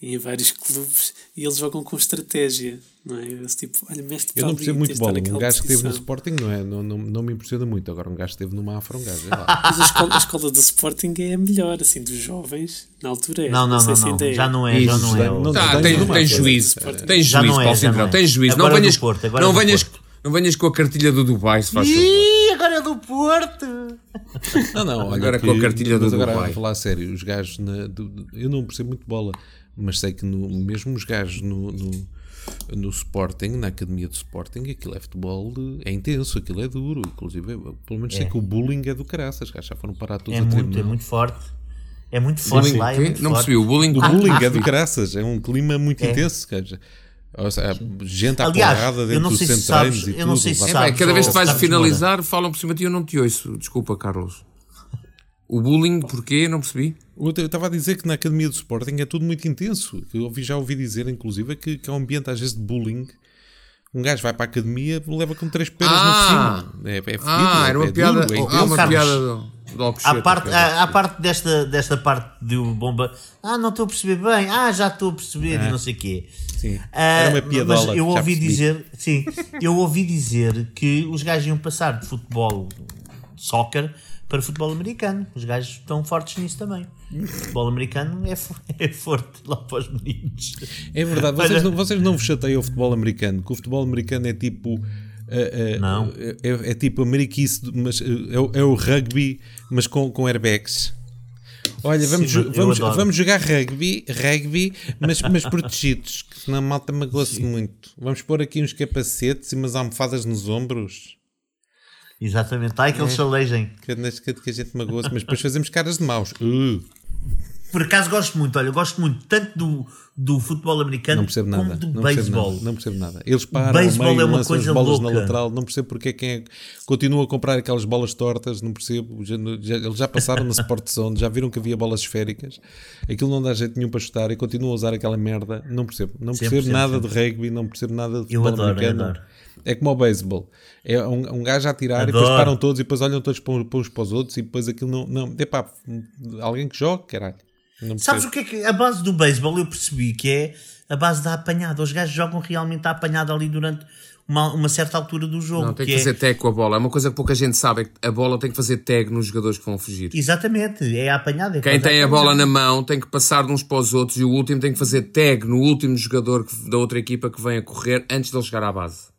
e em vários clubes e eles jogam com estratégia, não é? Eles tipo, olha, mestre Eu não percebo muito bola. Um Um gajo que esteve no Sporting não, é, não, não, não me impressiona muito. Agora, um gajo que esteve no Mafra, um gajo. É lá. Mas a escola, a escola do Sporting é a melhor, assim, dos jovens, na altura é. Não, não, sei não, se não. ainda é. Já não é, já não é. Não, não, Tá, Não, não, tens não, juízo. não. Já juízo, não é, Paulo não Central. é. Tens juízo. Não venhas, Porto, agora não, venhas, Porto. Não venhas com a cartilha do Dubai, se faz. Ih, agora é do Porto! Não, não, olha Agora que- com a cartilha do agora Dubai. falar a sério, os gajos na, do- do- eu não percebo muito bola, mas sei que no, mesmo os gajos no, no, no Sporting, na academia do Sporting, aquilo é futebol, de- é intenso, aquilo é duro, inclusive, eu, pelo menos sei que o bullying é do caraças, os gajos já foram parar todos É a muito, tribunal. é muito forte. É muito forte Bullying, lá, é Não forte. percebi. O bullying. O bullying é do caraças, é um clima muito É. intenso, cara. Ou seja, gente à Aliás, porrada dentro centrais sabes- e eu não tudo. sei se É, sabes, bem, cada vez que vais finalizar, falam por cima de ti, eu não te ouço. Desculpa, Carlos. O bullying, porquê? Não percebi. Eu estava a dizer que na academia do Sporting é tudo muito intenso. Eu ouvi, já ouvi dizer, inclusive, que, que há um ambiente às vezes de bullying. Um gajo vai para a academia leva com três pedras Ah! no focinho. É, é fedido, Ah, era uma é piada. duro, é ah, uma Carlos, piada do, do Alcochete, À parte, à, à parte desta, desta parte do bomba, ah, não estou a perceber bem, ah, já estou a perceber e não sei o quê. Sim. Ah, Era uma piadola, Mas eu ouvi dizer, sim, eu ouvi dizer que os gajos iam passar de futebol soccer para futebol americano. Os gajos estão fortes nisso também. O futebol americano é, é forte lá para os meninos. É verdade, vocês Olha- não, vocês não vos chateiam o futebol americano, que o futebol americano é tipo. É- é- Não. É, é tipo ameriquice, mas é, o- é o rugby, mas com, com airbags. Olha, vamos, Sim, vamos, vamos jogar rugby, rugby mas, mas protegidos, que senão a malta magoa-se muito. Vamos pôr aqui uns capacetes e umas almofadas nos ombros, Exatamente. Ai, que eles É. se alejem. que, que, que a gente magoa-se, mas depois fazemos caras de maus. Uh, Por acaso gosto muito, olha, eu gosto muito tanto do, do futebol americano como nada. do beisebol. não percebo nada. Eles param, Beisebol meio, é uma lançam as coisa bolas na louca. lateral. Não percebo porque é que quem é, continua a comprar aquelas bolas tortas. Não percebo. Já, já- eles já passaram na Sport Zone, já viram que havia bolas esféricas. Aquilo não dá jeito nenhum para chutar e continuam a usar aquela merda. Não percebo. Não percebo 100%, nada de rugby, não percebo nada de Eu futebol adoro, eu americano. adoro. É como o beisebol. É um, um gajo a atirar e Adoro. depois param todos e depois olham todos para, uns- para uns para os outros e depois aquilo não. não epá, alguém que joga, caralho. Sabes o que é que a base do beisebol eu percebi que é a base da apanhada. Os gajos jogam realmente a apanhada ali durante uma, uma certa altura do jogo. Não, tem que é- fazer tag com a bola. É uma coisa que pouca gente sabe. É que a bola tem que fazer tag nos jogadores que vão fugir. Exatamente, é a apanhada. é Quem tem a bola na mão tem que passar de uns para os outros e o último tem que fazer tag no último jogador que- da outra equipa que vem a correr antes de ele chegar à base.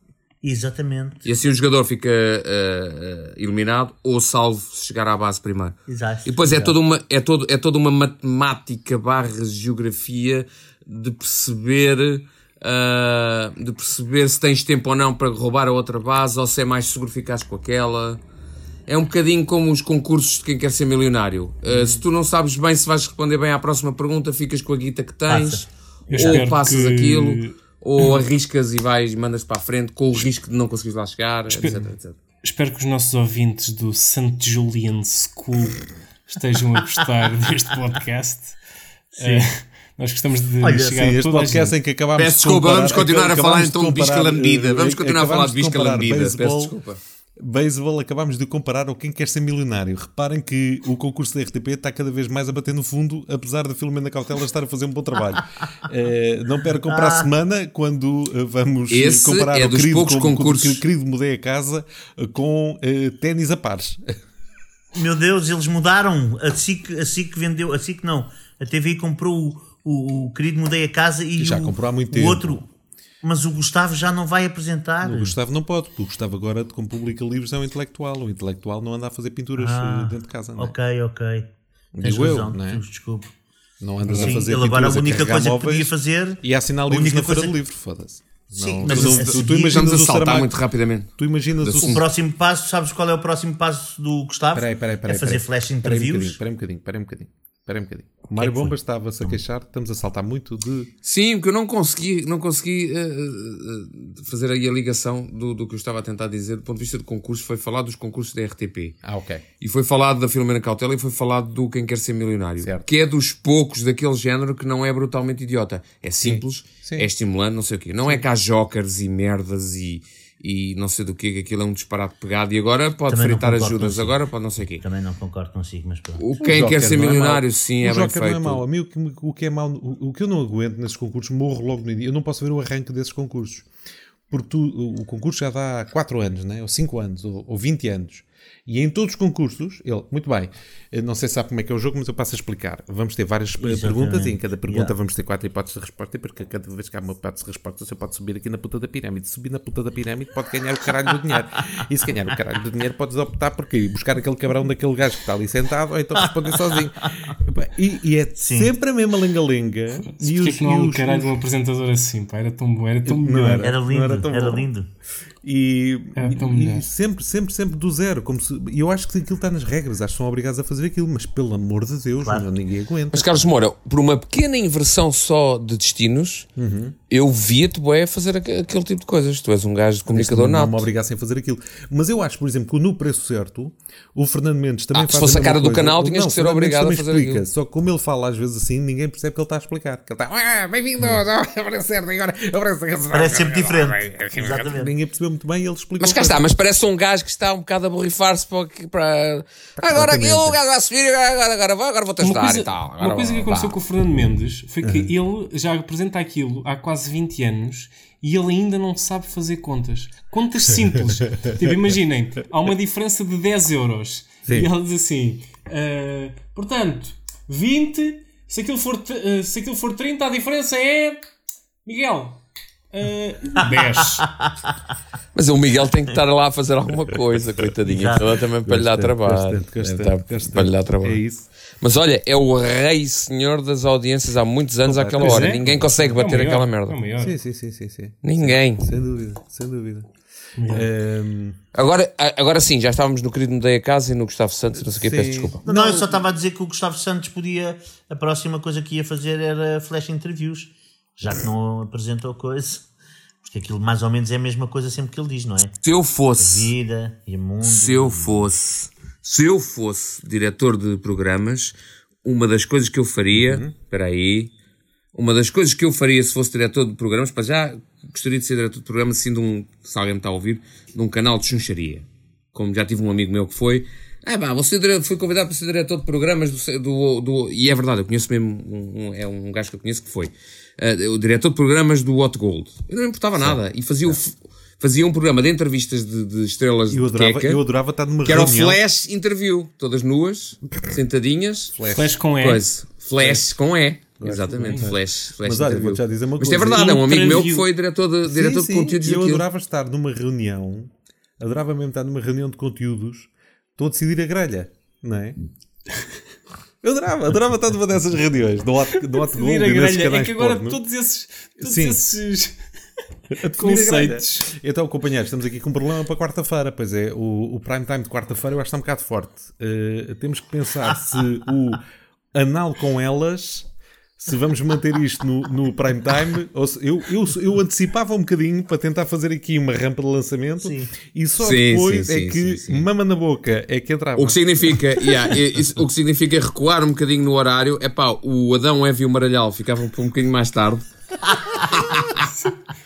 Exatamente. E assim o jogador fica eh, eh, eliminado ou salvo se chegar à base primeiro. Exato. E depois é toda uma, é todo, é toda uma matemática barra geografia de perceber ah, de perceber se tens tempo ou não para roubar a outra base ou se é mais seguro ficares com aquela. É um bocadinho como os concursos de quem quer ser milionário. Ah, se tu não sabes bem se vais responder bem à próxima pergunta, ficas com a guita que tens, Passa. Ou passas que- aquilo, ou arriscas e vais mandas para a frente com o risco de não conseguires lá chegar, etc, etc. espero que os nossos ouvintes do St. Julian School estejam a gostar deste podcast. Eh, nós gostamos de Olha, chegar Sim, a este toda a podcast gente. em que acabámos Peço de desculpa, comparar- vamos continuar a falar então de bisca lambida. eh, Vamos continuar a falar de bisca lambida. Peço desculpa. Beisebol, acabámos de comparar ao Quem Quer Ser Milionário. Reparem que o concurso da RTP está cada vez mais a bater no fundo, apesar da Filomena Cautela estar a fazer um bom trabalho. Eh, não percam para a semana, quando eh, vamos eh, Esse comparar é o querido, poucos com- com- concursos. o querido Mudei a Casa com eh, ténis a pares. Meu Deus, eles mudaram. A SIC, a SIC vendeu. A SIC não. A TVI comprou o, o, o querido Mudei a Casa e Já o, comprou há muito o tempo. outro. Mas o Gustavo já não vai apresentar. O Gustavo não pode, porque o Gustavo agora, como publica livros, é um intelectual. O intelectual não anda a fazer pinturas Ah, eh, dentro de casa, não é? Ok, ok. Tens Digo eu, razão, não é? desculpe. Não andas a Sim, fazer ele agora a pinturas, única carregar coisa que podia fazer. E a assinar a livros na feira coisa- do livro, foda-se. Sim, Não, mas tu, a tu- seguir- tu imaginas a o saltar Saramago, muito rapidamente. tu imaginas o O próximo passo, sabes qual é o próximo passo do Gustavo? Peraí, peraí, peraí. é fazer peraí. flash Peraí um bocadinho, interviews. peraí um bocadinho, peraí um bocadinho. Peraí um bocadinho. O Mário foi? Bomba estava-se a queixar, estamos a saltar muito de. Sim, porque eu não consegui, não consegui eh, eh, fazer aí a ligação do, do que eu estava a tentar dizer do ponto de vista de concurso. Foi falar dos concursos da RTP. Ah, ok. E foi falado da Filomena Cautela e foi falado do Quem Quer Ser Milionário. Certo. Que é dos poucos daquele género que não é brutalmente idiota. É simples, Sim. é estimulante, não sei o quê. Não é que há jokers e merdas e, e não sei do quê, que aquilo é um disparate pegado e agora pode Também fritar ajudas, consigo. agora pode não sei o quê. Também não concordo consigo, mas pronto. O Quem O Quer Ser é Milionário, mau. sim, o é bem feito. não é mau. A mim o que, o que é mau, o, o que eu não aguento nesses concursos, morro logo no início. Eu não posso ver o arranque desses concursos. Porque tu, o, o concurso já dá 4 anos, né? ou 5 anos, ou, ou 20 anos. E em todos os concursos, ele, muito bem, eu não sei se sabe como é que é o jogo, mas eu passo a explicar. Vamos ter várias eh, perguntas e em cada pergunta Yeah. vamos ter quatro hipóteses de resposta, e porque cada vez que há uma hipótese de resposta, você pode subir aqui na puta da pirâmide. Se subir na puta da pirâmide, pode ganhar o caralho do dinheiro. E se ganhar o caralho do dinheiro, podes optar por quê? buscar aquele cabrão daquele gajo que está ali sentado, ou então responder sozinho. E, e é sempre a mesma lenga-lenga. E Porquê os, que não e um os- caralho de um apresentador assim, pá? Era tão bom, era tão melhor. era. Era lindo, era era, tão bom. lindo. E, É, tão e- e sempre, sempre, sempre do zero. Como se, e eu acho que aquilo está nas regras, acho que são obrigados a fazer aquilo, mas pelo amor de Deus, Claro. meu, ninguém aguenta. Mas Carlos Moura, por uma pequena inversão só de destinos, eu via-te bué fazer aqu- aquele tipo de coisas. Tu és um gajo de comunicador não, não me obrigassem a fazer aquilo. Mas eu acho, por exemplo, que no preço certo, o Fernando Mendes também Ah, se faz fosse a cara do coisa. canal, tinhas Não, que ser obrigado a fazer explica. aquilo. Só que como ele fala às vezes assim, ninguém percebe que ele está a explicar. Que ele está, ah, bem-vindo, agora certo, agora, Parece sempre diferente. Exatamente. Ninguém percebeu muito bem e ele explicou. Mas cá está, mas parece um gajo que está um bocado a borrifar-se para, para... Agora aqui o gajo vai subir, agora, agora, vou- agora vou-te Uma ajudar coisa, e tal. uma coisa que vou- aconteceu vá. com o Fernando Mendes foi que ele já apresenta aquilo há quase 20 anos e ele ainda não sabe fazer contas. Contas simples. tipo, imaginem, há uma diferença de 10 euros. Sim. E ele diz assim: ah, portanto, 20, se aquilo, for, ah, se aquilo for 30, a diferença é. Miguel, ah, 10. Mas o Miguel tem que estar lá a fazer alguma coisa, coitadinho. Então também para lhe dar trabalho. Bastante, bastante, bastante. Para lhe dar trabalho. É isso. Mas olha, é o rei senhor das audiências há muitos anos àquela Pois hora. é. Ninguém consegue É o bater maior, aquela é merda. o maior. Sim, sim, sim, sim, sim. Ninguém. Sem dúvida, sem dúvida. Ehm, Agora, a- agora sim, já estávamos no querido Mudei a Casa e no Gustavo Santos, não sei o que, peço desculpa. Não, não, eu só estava a dizer que o Gustavo Santos podia. A próxima coisa que ia fazer era flash interviews, já que não apresentou coisa. Porque aquilo mais ou menos é a mesma coisa sempre que ele diz, não é? Se eu fosse, Vida e mundo. se eu fosse, se eu fosse diretor de programas, uma das coisas que eu faria, espera aí, uma das coisas que eu faria se fosse diretor de programas, para já gostaria de ser diretor de programas, assim, de um, se alguém me está a ouvir, de um canal de chuncharia. Como já tive um amigo meu que foi, ah, pá, você fui convidado para ser diretor de programas do, do, do- e é verdade, eu conheço mesmo, um, um- é um gajo que eu conheço que foi, ah, o diretor de programas do Hot Gold. Eu não importava nada, e fazia, o fazia um programa de entrevistas de, de estrelas eu, de adorava, queca, eu adorava estar numa que era o reunião. Flash Interview, todas nuas, sentadinhas, Flash com E. coisa. Flash com E. Exatamente, Flash, flash Mas olha, Interview. vou-te já dizer uma Mas isto é coisa. verdade, é um amigo meu que foi diretor de, diretor Sim, de conteúdos e Eu adorava estar numa reunião, adorava mesmo estar numa reunião de conteúdos, estou a decidir a grelha, não é? Eu adorava, adorava estar numa dessas reuniões, do Hot, do hot Gold Decidir a e nesses grelha. É canais que agora porno. todos esses, todos Sim. esses A definir a conceitos. grelha. Então, companheiros, estamos aqui com um problema para quarta-feira. Pois é, o, o prime time de quarta-feira eu acho que está um bocado forte. Eh, temos que pensar se o anal com elas se vamos manter isto no, no prime time, ou se- eu, eu, eu antecipava um bocadinho para tentar fazer aqui uma rampa de lançamento Sim. e só Sim, depois sim, é sim, que sim, sim. mama na boca é que entrava. O que significa, yeah, é- isso- o que significa recuar um bocadinho no horário. É pá, o Adão, Eva e o Maralhal ficavam por um bocadinho mais tarde.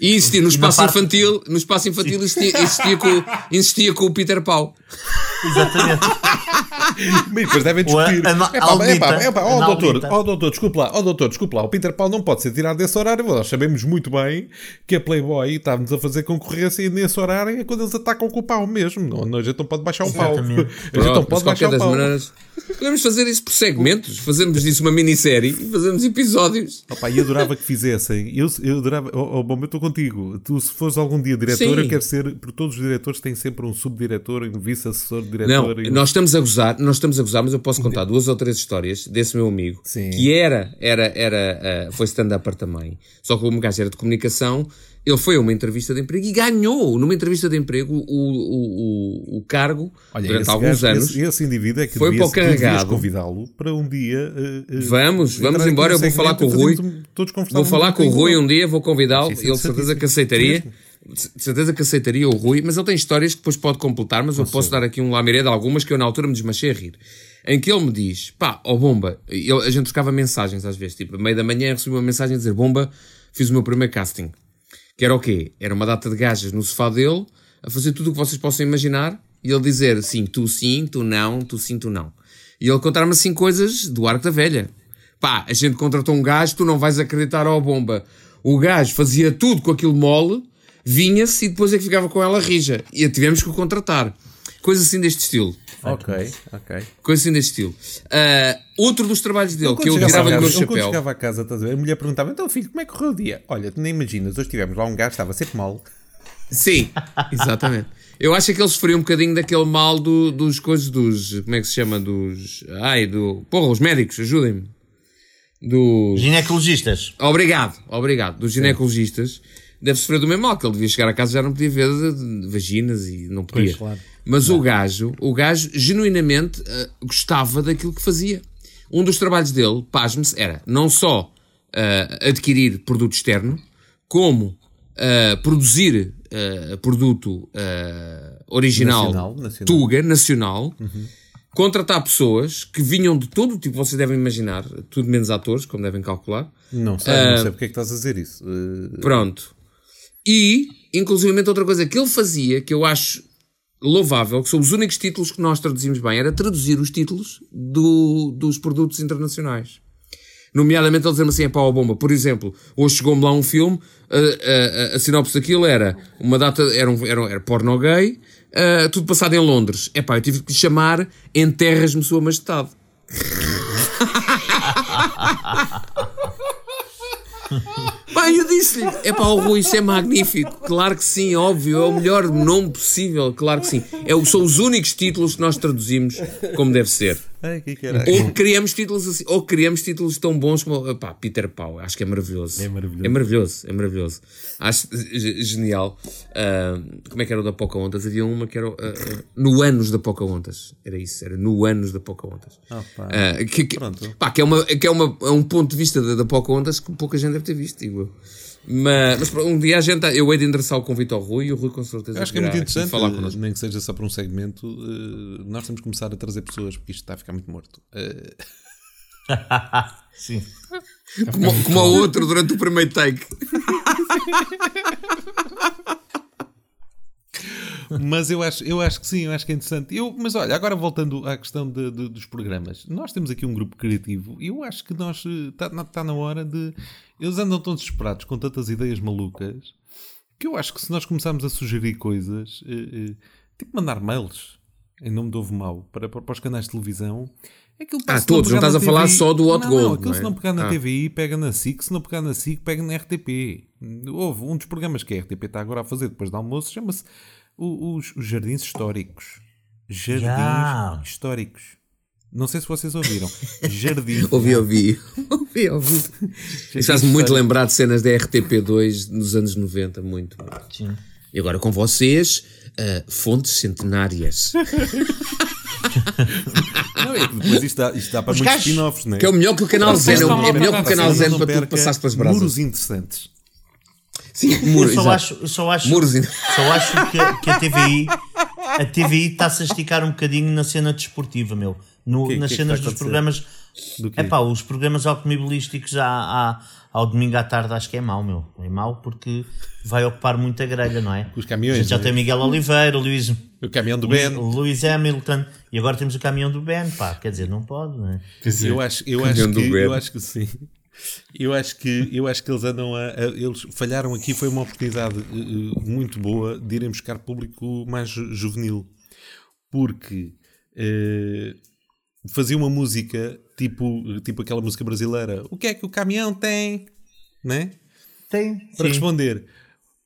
E existia no espaço parte- infantil, no espaço infantil existia, existia, com, existia com o Peter Pau. Exatamente. Mas depois devem discutir. É pá, é pá, é pá, ó doutor, ó doutor, desculpe lá, ó doutor, desculpe lá, o Peter Paul não pode ser tirado desse horário. Nós sabemos muito bem que a Playboy está-nos a fazer concorrência e nesse horário é quando eles atacam com o pau mesmo. Não, não, a gente não pode baixar o pau. Exatamente. A gente não pode de baixar o pau. maneiras, podemos fazer isso por segmentos. Fazemos disso uma minissérie e fazemos episódios. Opa, e adorava que fizessem. Eu, eu adorava. Oh, oh, bom, eu estou contigo. Tu, se fores algum dia diretor, Sim. eu quero ser. Porque todos os diretores têm sempre um subdiretor, um vice-assessor de Não, diretor. e nós estamos a gozar, nós estamos a gozar, mas eu posso contar duas ou três histórias desse meu amigo, Sim. que era, era, era, ah, foi stand-up também. Só que o gajo era de comunicação, ele foi a uma entrevista de emprego e ganhou numa entrevista de emprego o, o, o, o cargo Olha, durante alguns gajo- anos. Esse, esse indivíduo é que Foi devias, para o carregado. convidá-lo para um dia. eh, Vamos, vamos embora, eu vou falar com o Rui. Vou falar com o Rui um dia, vou convidá-lo, ele de certeza que aceitaria. De certeza que aceitaria o Rui, mas ele tem histórias que depois pode completar, mas eu posso dar aqui um lamiré de algumas que eu na altura me desmachei a rir. Em que ele me diz, pá, ó Bomba, ele- a gente trocava mensagens às vezes, tipo, a meio da manhã recebi uma mensagem a dizer, Bomba, fiz o meu primeiro casting. Que era o quê? Era uma data de gajas no sofá dele, a fazer tudo o que vocês possam imaginar, e ele dizer, sim, tu sim, tu não, tu sim, tu não. E ele contar-me assim coisas do arco da velha. Pá, a gente contratou um gajo, tu não vais acreditar ao bomba. O gajo fazia tudo com aquilo mole, vinha-se e depois é que ficava com ela rija. E a tivemos que o contratar. Coisa assim deste estilo. Ok, ok. Coisa assim deste estilo. Ah, outro dos trabalhos dele, Ele que eu tirava-lhe o meu ele quando chapéu. chegava a casa, a mulher perguntava: Então, filho, como é que correu o dia? Olha, tu nem imaginas, hoje tivemos lá um gajo, estava sempre mal. Sim, exatamente. Eu acho que ele sofreu um bocadinho daquele mal do- dos coisas dos. Como é que se chama? Dos. Ai, do. Porra, os médicos, ajudem-me. Dos. Ginecologistas. Obrigado, obrigado. Dos ginecologistas deve sofrer do mesmo mal, que ele devia chegar a casa e já não podia ver vaginas e não podia. Pois, claro. Mas o gajo, o gajo genuinamente eh, gostava daquilo que fazia. Um dos trabalhos dele, pasme-se, era não só eh, adquirir produto externo, como eh, produzir produto original, Nacional, nacional. Tuga, nacional, contratar pessoas que vinham de todo o tipo, vocês devem imaginar, tudo menos atores, como devem calcular, Não sei, não sei porque é que estás a dizer isso. Pronto. E, inclusivamente, outra coisa que ele fazia, que eu acho louvável, que são os únicos títulos que nós traduzimos bem, era traduzir os títulos do- dos produtos internacionais. Nomeadamente, ele dizer-me assim, é pau a bomba. Por exemplo, hoje chegou-me lá um filme, a, a, a, sinopse daquilo era uma data, era, um, era, era porno gay, ah, tudo passado em Londres. É pá, eu tive que lhe chamar Enterras-me Sua Majestade. Pá, eu disse-lhe, é pá, o Rui, isso é magnífico. Claro que sim, óbvio, é o melhor nome possível, claro que sim. É, são os únicos títulos que nós traduzimos como deve ser. Ai, que caralho. Ou criamos títulos assim, ou criamos títulos tão bons como pá, Peter Pau, acho que é maravilhoso. É maravilhoso. É maravilhoso, é maravilhoso. Acho ge- genial. Ah, como é que era o da Pocahontas? Havia uma que era ah, no Anos da Pocahontas. Era isso, era no Anos da Pocahontas. Ah, pá. Que, que- pá, que é, uma, que é uma, é um ponto de vista da, da Pocahontas que pouca gente deve ter visto, digo eu. Mas, mas um dia a gente, eu hei de endereçar o convite ao Rui e o Rui com certeza Eu acho que é muito interessante, falar eh, connosco. nem que seja só para um segmento, eh, nós temos que começar a trazer pessoas, porque isto está a ficar muito morto. Eh, Sim. Como, como ao outro durante o primeiro take. mas eu acho, eu acho que sim, eu acho que é interessante. Eu, mas olha, agora voltando à questão de- de- dos programas, nós temos aqui um grupo criativo e eu acho que nós está na, tá na hora de. Eles andam tão desesperados com tantas ideias malucas que eu acho que se nós começarmos a sugerir coisas, eh, eh, tipo mandar mails em nome do Ovo Mau para, para, para os canais de televisão. Aquilo Ah, se não todos, não pegar estás a falar TVI só do Hot não, Gold, Não, aquilo não se é? não pegar na Ah. TVI, pega na SIC, se não pegar na SIC, pega na RTP. Houve um dos programas que a RTP está agora a fazer depois do almoço, chama-se os, os Jardins Históricos. Jardins Já. Históricos. Não sei se vocês ouviram. Jardins. Ouvi, ouvi. ouvi, ouvi. Isso faz-me muito lembrar de cenas da RTP2 nos anos 90, muito. muito. Sim. E agora com vocês, ah, fontes centenárias. Não, é que depois isto dá, isto dá para Os muitos gajos- spin-offs, não é? Que é o melhor que o canal Zen. É é melhor que o canal não para tu passares pelas brasas. Muros interessantes. Sim, Eu muros. só exato. acho, eu só acho, Muros. só acho que, que a TVI a TVI está-se a esticar um bocadinho na cena desportiva, meu. No, Que- nas que é que cenas a dos programas. Do quê? É pá, os programas automobilísticos à, à- ao domingo à tarde acho que é mau, meu. É mau porque vai ocupar muita grelha, não é? Os caminhões, A gente já é? tem Miguel Oliveira, o Luís, O caminhão do Ben. Luís Hamilton e agora temos o caminhão do Ben, pá. Quer dizer, não pode, não é? Quer dizer, Eu acho, eu Caminhão acho do que, Ben. eu acho que sim. Eu acho que, eu acho que eles andam a, a- Eles falharam aqui. Foi uma oportunidade eh, muito boa de irem buscar público mais ju- juvenil. Porque eh, fazia uma música tipo, tipo aquela música brasileira. O que é que o caminhão tem? Né? Tem. Para sim. responder.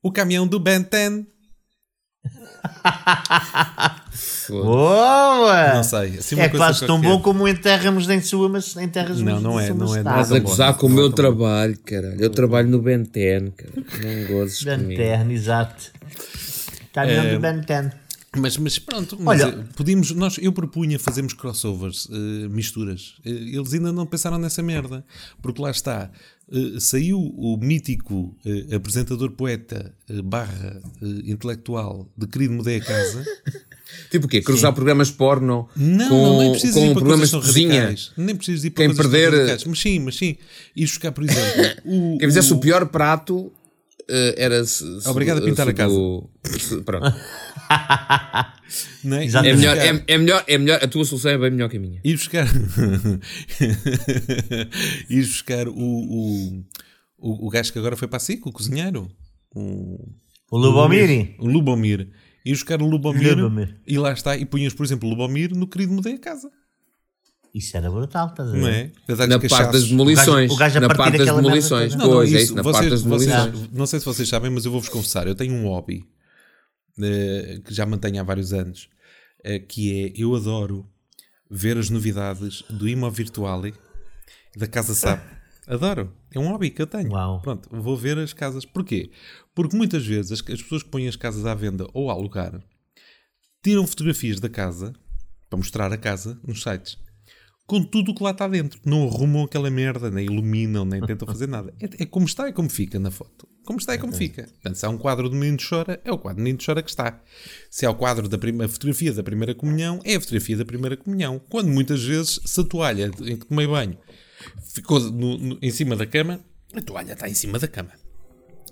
O caminhão do Ben 10. Boa! Não sei. Assim uma é coisa quase tão bom como enterramos em sua, mas enterras Não, não é, não é, não é Estás a gozar com o é meu trabalho, caralho. Eu trabalho no Ben 10, cara. Não gozes comigo. Lanterna, exato. Caminhão É, do Ben 10. Mas, mas pronto, mas, Olha- eh, podíamos, nós, eu propunha fazermos crossovers, eh, misturas. Eh, eles ainda não pensaram nessa merda. Porque lá está, eh, saiu o mítico apresentador poeta barra intelectual de Querido Mudei a Casa. Tipo o quê? Cruzar programas porno Não, com, não, nem com ir para programas de cozinha. Nem precisas ir para Quem perder-. Mas sim, mas sim. Ir buscar, por exemplo, o, Quem fizesse o, o- pior prato era. se- se- Obrigado a pintar a casa. pronto. não é? É melhor, é, é melhor, é melhor. A tua solução é bem melhor que a minha. ir buscar ir buscar o, o, o, o gajo que agora foi para a SIC, o cozinheiro o, O Lubomiri. o Lubomir ir buscar o Lubomir, Lubomir. e lá está, e punhas por exemplo o Lubomir no querido mudei a casa Isso era brutal, estás a ver? não é? Na parte das demolições. O gajo- o gajo a na partir parte das demolições. Não, não, Pois, é isso, isso, na vocês- parte das vocês- demolições. não sei se vocês sabem, mas eu vou-vos confessar. Eu tenho um hobby eh, que já mantenho há vários anos, eh, que é eu adoro ver as novidades do Imo Virtuale da Casa SAP. Adoro. É um hobby que eu tenho. Uau. Pronto, vou ver as casas. Porquê? Porque muitas vezes as, as pessoas que põem as casas à venda ou a alugar tiram fotografias da casa para mostrar a casa nos sites com tudo o que lá está dentro. Não arrumam aquela merda, nem iluminam, nem tentam fazer nada. É, é como está, é como fica na foto. Como está, é como fica. Portanto, se há um quadro do Menino Chora, é o quadro do Menino Chora que está. Se há o quadro da prima, a fotografia da primeira comunhão, é a fotografia da primeira comunhão. Quando muitas vezes, se a toalha em que tomei banho ficou no- no- em cima da cama, a toalha está em cima da cama.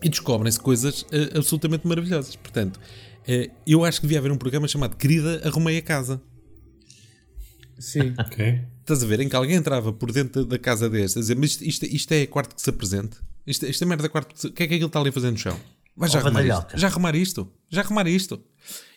E descobrem-se coisas eh, absolutamente maravilhosas. Portanto, eh, eu acho que devia haver um programa chamado Querida Arrumei a Casa. Sim. ok. Estás a ver? Em que alguém entrava por dentro da casa deste a dizer: Mas isto, isto, isto é quarto que se apresente? Isto, isto é merda quarto que se... O que é que aquilo está ali a fazer no chão? Vai já arrumar isto. Já arrumar isto. Já arrumar isto.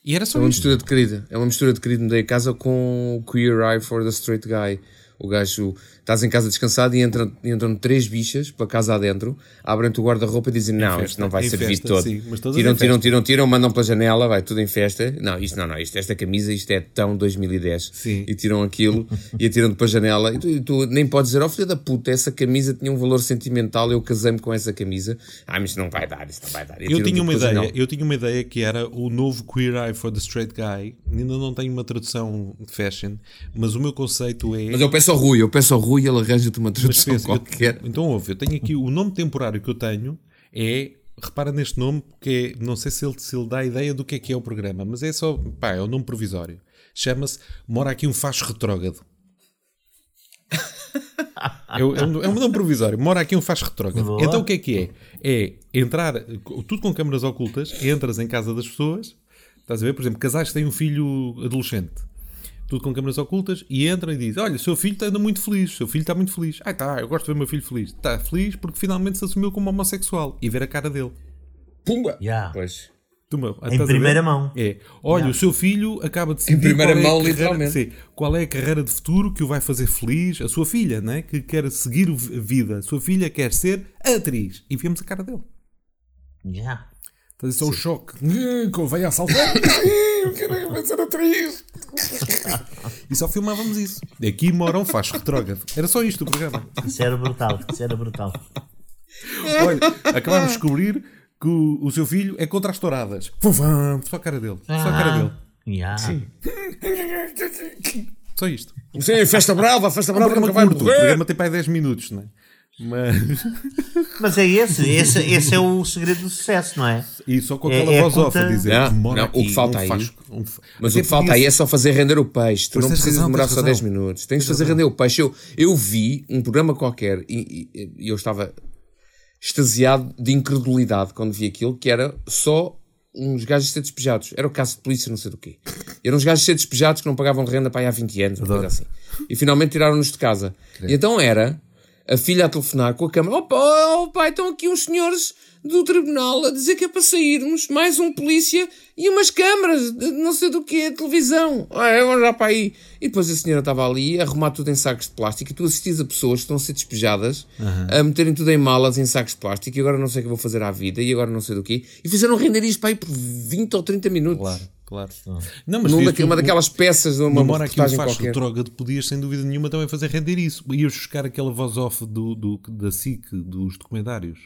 E era É só uma isto. mistura de querida. É uma mistura de querido me dei a casa com o Queer Eye for the Straight Guy. O gajo, estás em casa descansado e entram, entram três bichas para casa adentro, abrem-te o guarda-roupa e dizem: Não, festa, isto não vai servir festa, todo. sim, tiram, tiram, tiram, tiram, mandam pela janela, vai tudo em festa. Não, isto não, não, isto, esta camisa, isto é tão 2010. Sim. E tiram aquilo e atiram-te para a janela. E tu, e tu nem podes dizer: Oh filho da puta, essa camisa tinha um valor sentimental, eu casei-me com essa camisa. Ah, mas isto não vai dar, isto não vai dar. E Eu tinha, uma ideia, janela. eu tinha uma ideia que era o novo Queer Eye for the Straight Guy. Ainda não tenho uma tradução de fashion, mas o meu conceito é. Mas eu peço ao Rui, eu peço ao Rui e ele arranja-te uma Mas tradução pensa, eu- qualquer. então ouve, eu tenho aqui o nome temporário que eu tenho é. Repara neste nome, porque é, não sei se ele, se ele dá a ideia do que é que é o programa, mas é só, pá, é o nome provisório. Chama-se Mora aqui um facho retrógrado. É, é um, é um nome provisório. Mora aqui um facho retrógrado. Boa. Então o que é que é? É entrar, tudo com câmaras ocultas, entras em casa das pessoas, estás a ver? Por exemplo, casais que têm um filho adolescente tudo com câmaras ocultas, e entra e diz: Olha, o seu filho está anda muito feliz, o seu filho está muito feliz. Ah, tá, eu gosto de ver o meu filho feliz. Está feliz porque finalmente se assumiu como homossexual e ver a cara dele. Pumba! Já. Pois. Toma, Em primeira mão. É. Olha, o seu filho acaba de decidir Em primeira é mão, carreira- literalmente. sim, qual é a carreira de futuro que o vai fazer feliz. A sua filha, né? que quer seguir vida. A sua filha quer ser atriz. E vemos a cara dele. Já. Então, isso é um choque. Convém assaltar. Eu quero vai ser atriz. E só filmávamos isso. Aqui moram faz retrógrado. Era só isto o programa. Isso era brutal. Isso era brutal. Olha, acabámos de descobrir que o, o seu filho é contra as touradas. Fum, Só a cara dele. Só a cara Ah. dele. Yeah. Só isto. Sim, festa brava, festa É um brava programa nunca vai curto, o programa tem para aí 10 minutos, não é? Mas. Mas é esse, esse, esse é o segredo do sucesso, não é? E só com É- aquela é a voz off a dizer Não, não, o aqui, que falta um aí- faz- um Mas o que falta aí é só fazer render o peixe. Tu não precisas razão, demorar só 10 razão. minutos. Tens de fazer render o peixe. Eu, eu vi um programa qualquer e, e- e eu estava extasiado de incredulidade quando vi aquilo, que era só uns gajos a ser despejados. Era o caso de polícia, não sei do quê. Eram uns gajos a ser despejados que não pagavam renda para aí há 20 anos, uma coisa assim. E finalmente tiraram-nos de casa. E então era a filha a telefonar com a câmera: oh, pai, oh pai, estão aqui uns senhores do tribunal a dizer que é para sairmos, mais um polícia e umas câmaras, de não sei do que, televisão. Ah, é, vamos já para aí. E depois a senhora estava ali a arrumar tudo em sacos de plástico e tu assistias a pessoas que estão a ser despejadas, a meterem tudo em malas em sacos de plástico e agora não sei o que vou fazer à vida e agora não sei do quê. E fizeram render isto para aí por 20 ou 30 minutos. Claro, claro. Não, mas Numa, uma daquelas peças de uma Memória reportagem faz qualquer. droga de podias sem dúvida nenhuma também fazer render isso. Ias buscar aquela voz off do, do, da SIC, dos documentários.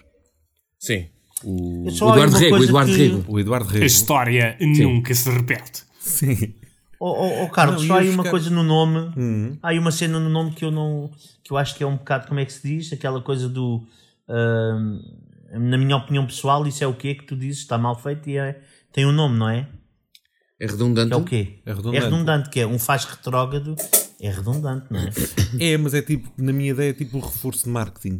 Sim. O, Só há Eduardo Rego, coisa Eduardo que- Rego. o Eduardo A Rego. história nunca se repete. Sim. Oh, oh, oh, Carlos, Não, só há aí uma buscar- coisa no nome. Há aí uma cena no nome que eu não. que eu acho que é um bocado, como é que se diz? Aquela coisa do. ahm, na minha opinião pessoal, isso é o quê que tu dizes? Está mal feito e é, tem um nome, não é? É redundante. Que é o quê? É redundante. É redundante, que é um faz retrógrado. É redundante, não é? É, mas é tipo, na minha ideia, é tipo o reforço de marketing.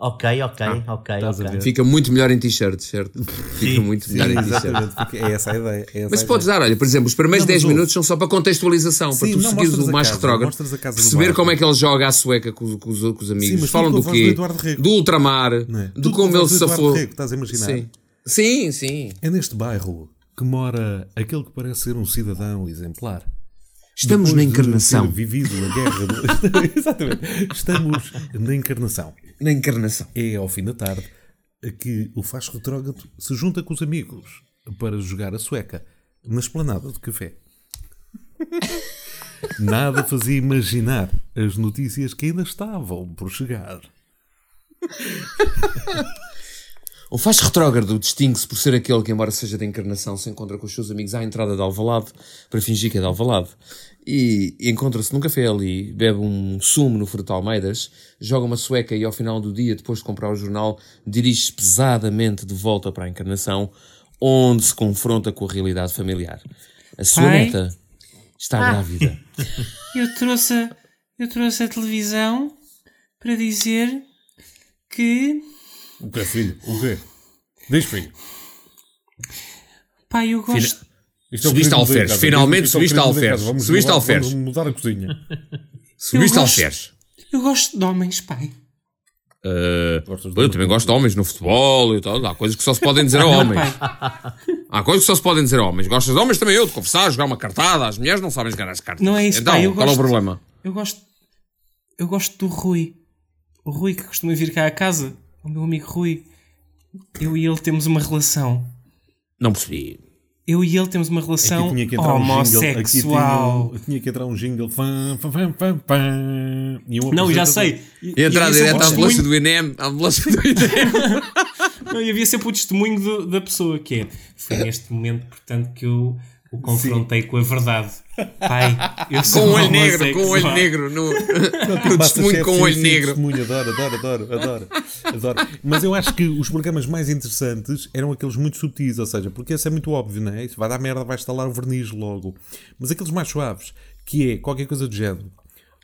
Ok, ok, ok, estás a ok. ver? Fica muito melhor em t-shirt, certo? Fica muito melhor em t-shirt. Exatamente, porque é essa a ideia. é essa Mas a podes ideia. dar, olha, por exemplo, os primeiros Não, mas 10 ouve. minutos são só para contextualização, para Sim, tu não, seguires o mais retrógrado, do perceber como é que ele joga à sueca com, os- com os, com os amigos, mas falam do do quê? Rego. Do ultramar, é? de Tudo como ele do se Eduardo safou. Rego, estás a imaginar? Sim. sim, sim. É neste bairro que mora aquele que parece ser um cidadão exemplar. Estamos Depois na de encarnação. ter vivido a guerra. Do... Exatamente. Estamos na encarnação. Na encarnação. É ao fim da tarde que o Faz Retrógrado se junta com os amigos para jogar a sueca na esplanada de café. Nada fazia imaginar as notícias que ainda estavam por chegar. O faz retrógrado distingue-se por ser aquele que, embora seja da encarnação, se encontra com os seus amigos à entrada de Alvalade para fingir que é de Alvalade. E encontra-se num café ali, bebe um sumo no Fruto Almeidas, joga uma sueca e ao final do dia, depois de comprar o jornal, dirige-se pesadamente de volta para a encarnação, onde se confronta com a realidade familiar. A sua Pai? neta está grávida. Eu trouxe, a, eu trouxe a televisão para dizer que. O que é, filho? O quê? Diz, filho. Pai, eu gosto. Isto é Subiste querido alferes, finalmente Isto é subiste em alferes. Subiste alferes. Vamos mudar a cozinha. Subiste Eu ao gosto- Feres. Eu gosto de homens, pai. De Eu também gosto de homens no futebol e tal. Há coisas que só se podem dizer a homens. Pai, Há coisas que só se podem dizer a homens. Gostas de homens também eu, de conversar, jogar uma cartada. As mulheres não sabem jogar as cartas. Não é isso, então, eu qual é o gosto- problema? eu gosto. Eu gosto do Rui. O Rui que costuma vir cá à casa. O meu amigo Rui. Eu e ele temos uma relação. Não percebi. Eu e ele temos uma relação Aqui tinha que entrar um jingle. Homossexual. tinha, tinha que entrar um jingle. Fã, fã, fã, fã, fã, e um Não, já sei. E, entrar e direto à ambulância do INEM. À ambulância do INEM. Não, e havia sempre o testemunho do- da pessoa que é. Foi neste momento, portanto, que eu o confrontei com a verdade. Pai, eu sou com o olho negro, com o olho negro. No, no Basta testemunho com o sim, olho sim, negro. testemunho, adoro, adoro, adoro, adoro, adoro. Mas eu acho que os programas mais interessantes eram aqueles muito subtis, ou seja, porque esse é muito óbvio, não é? Isso vai dar merda, vai instalar o verniz logo. Mas aqueles mais suaves, que é qualquer coisa do género.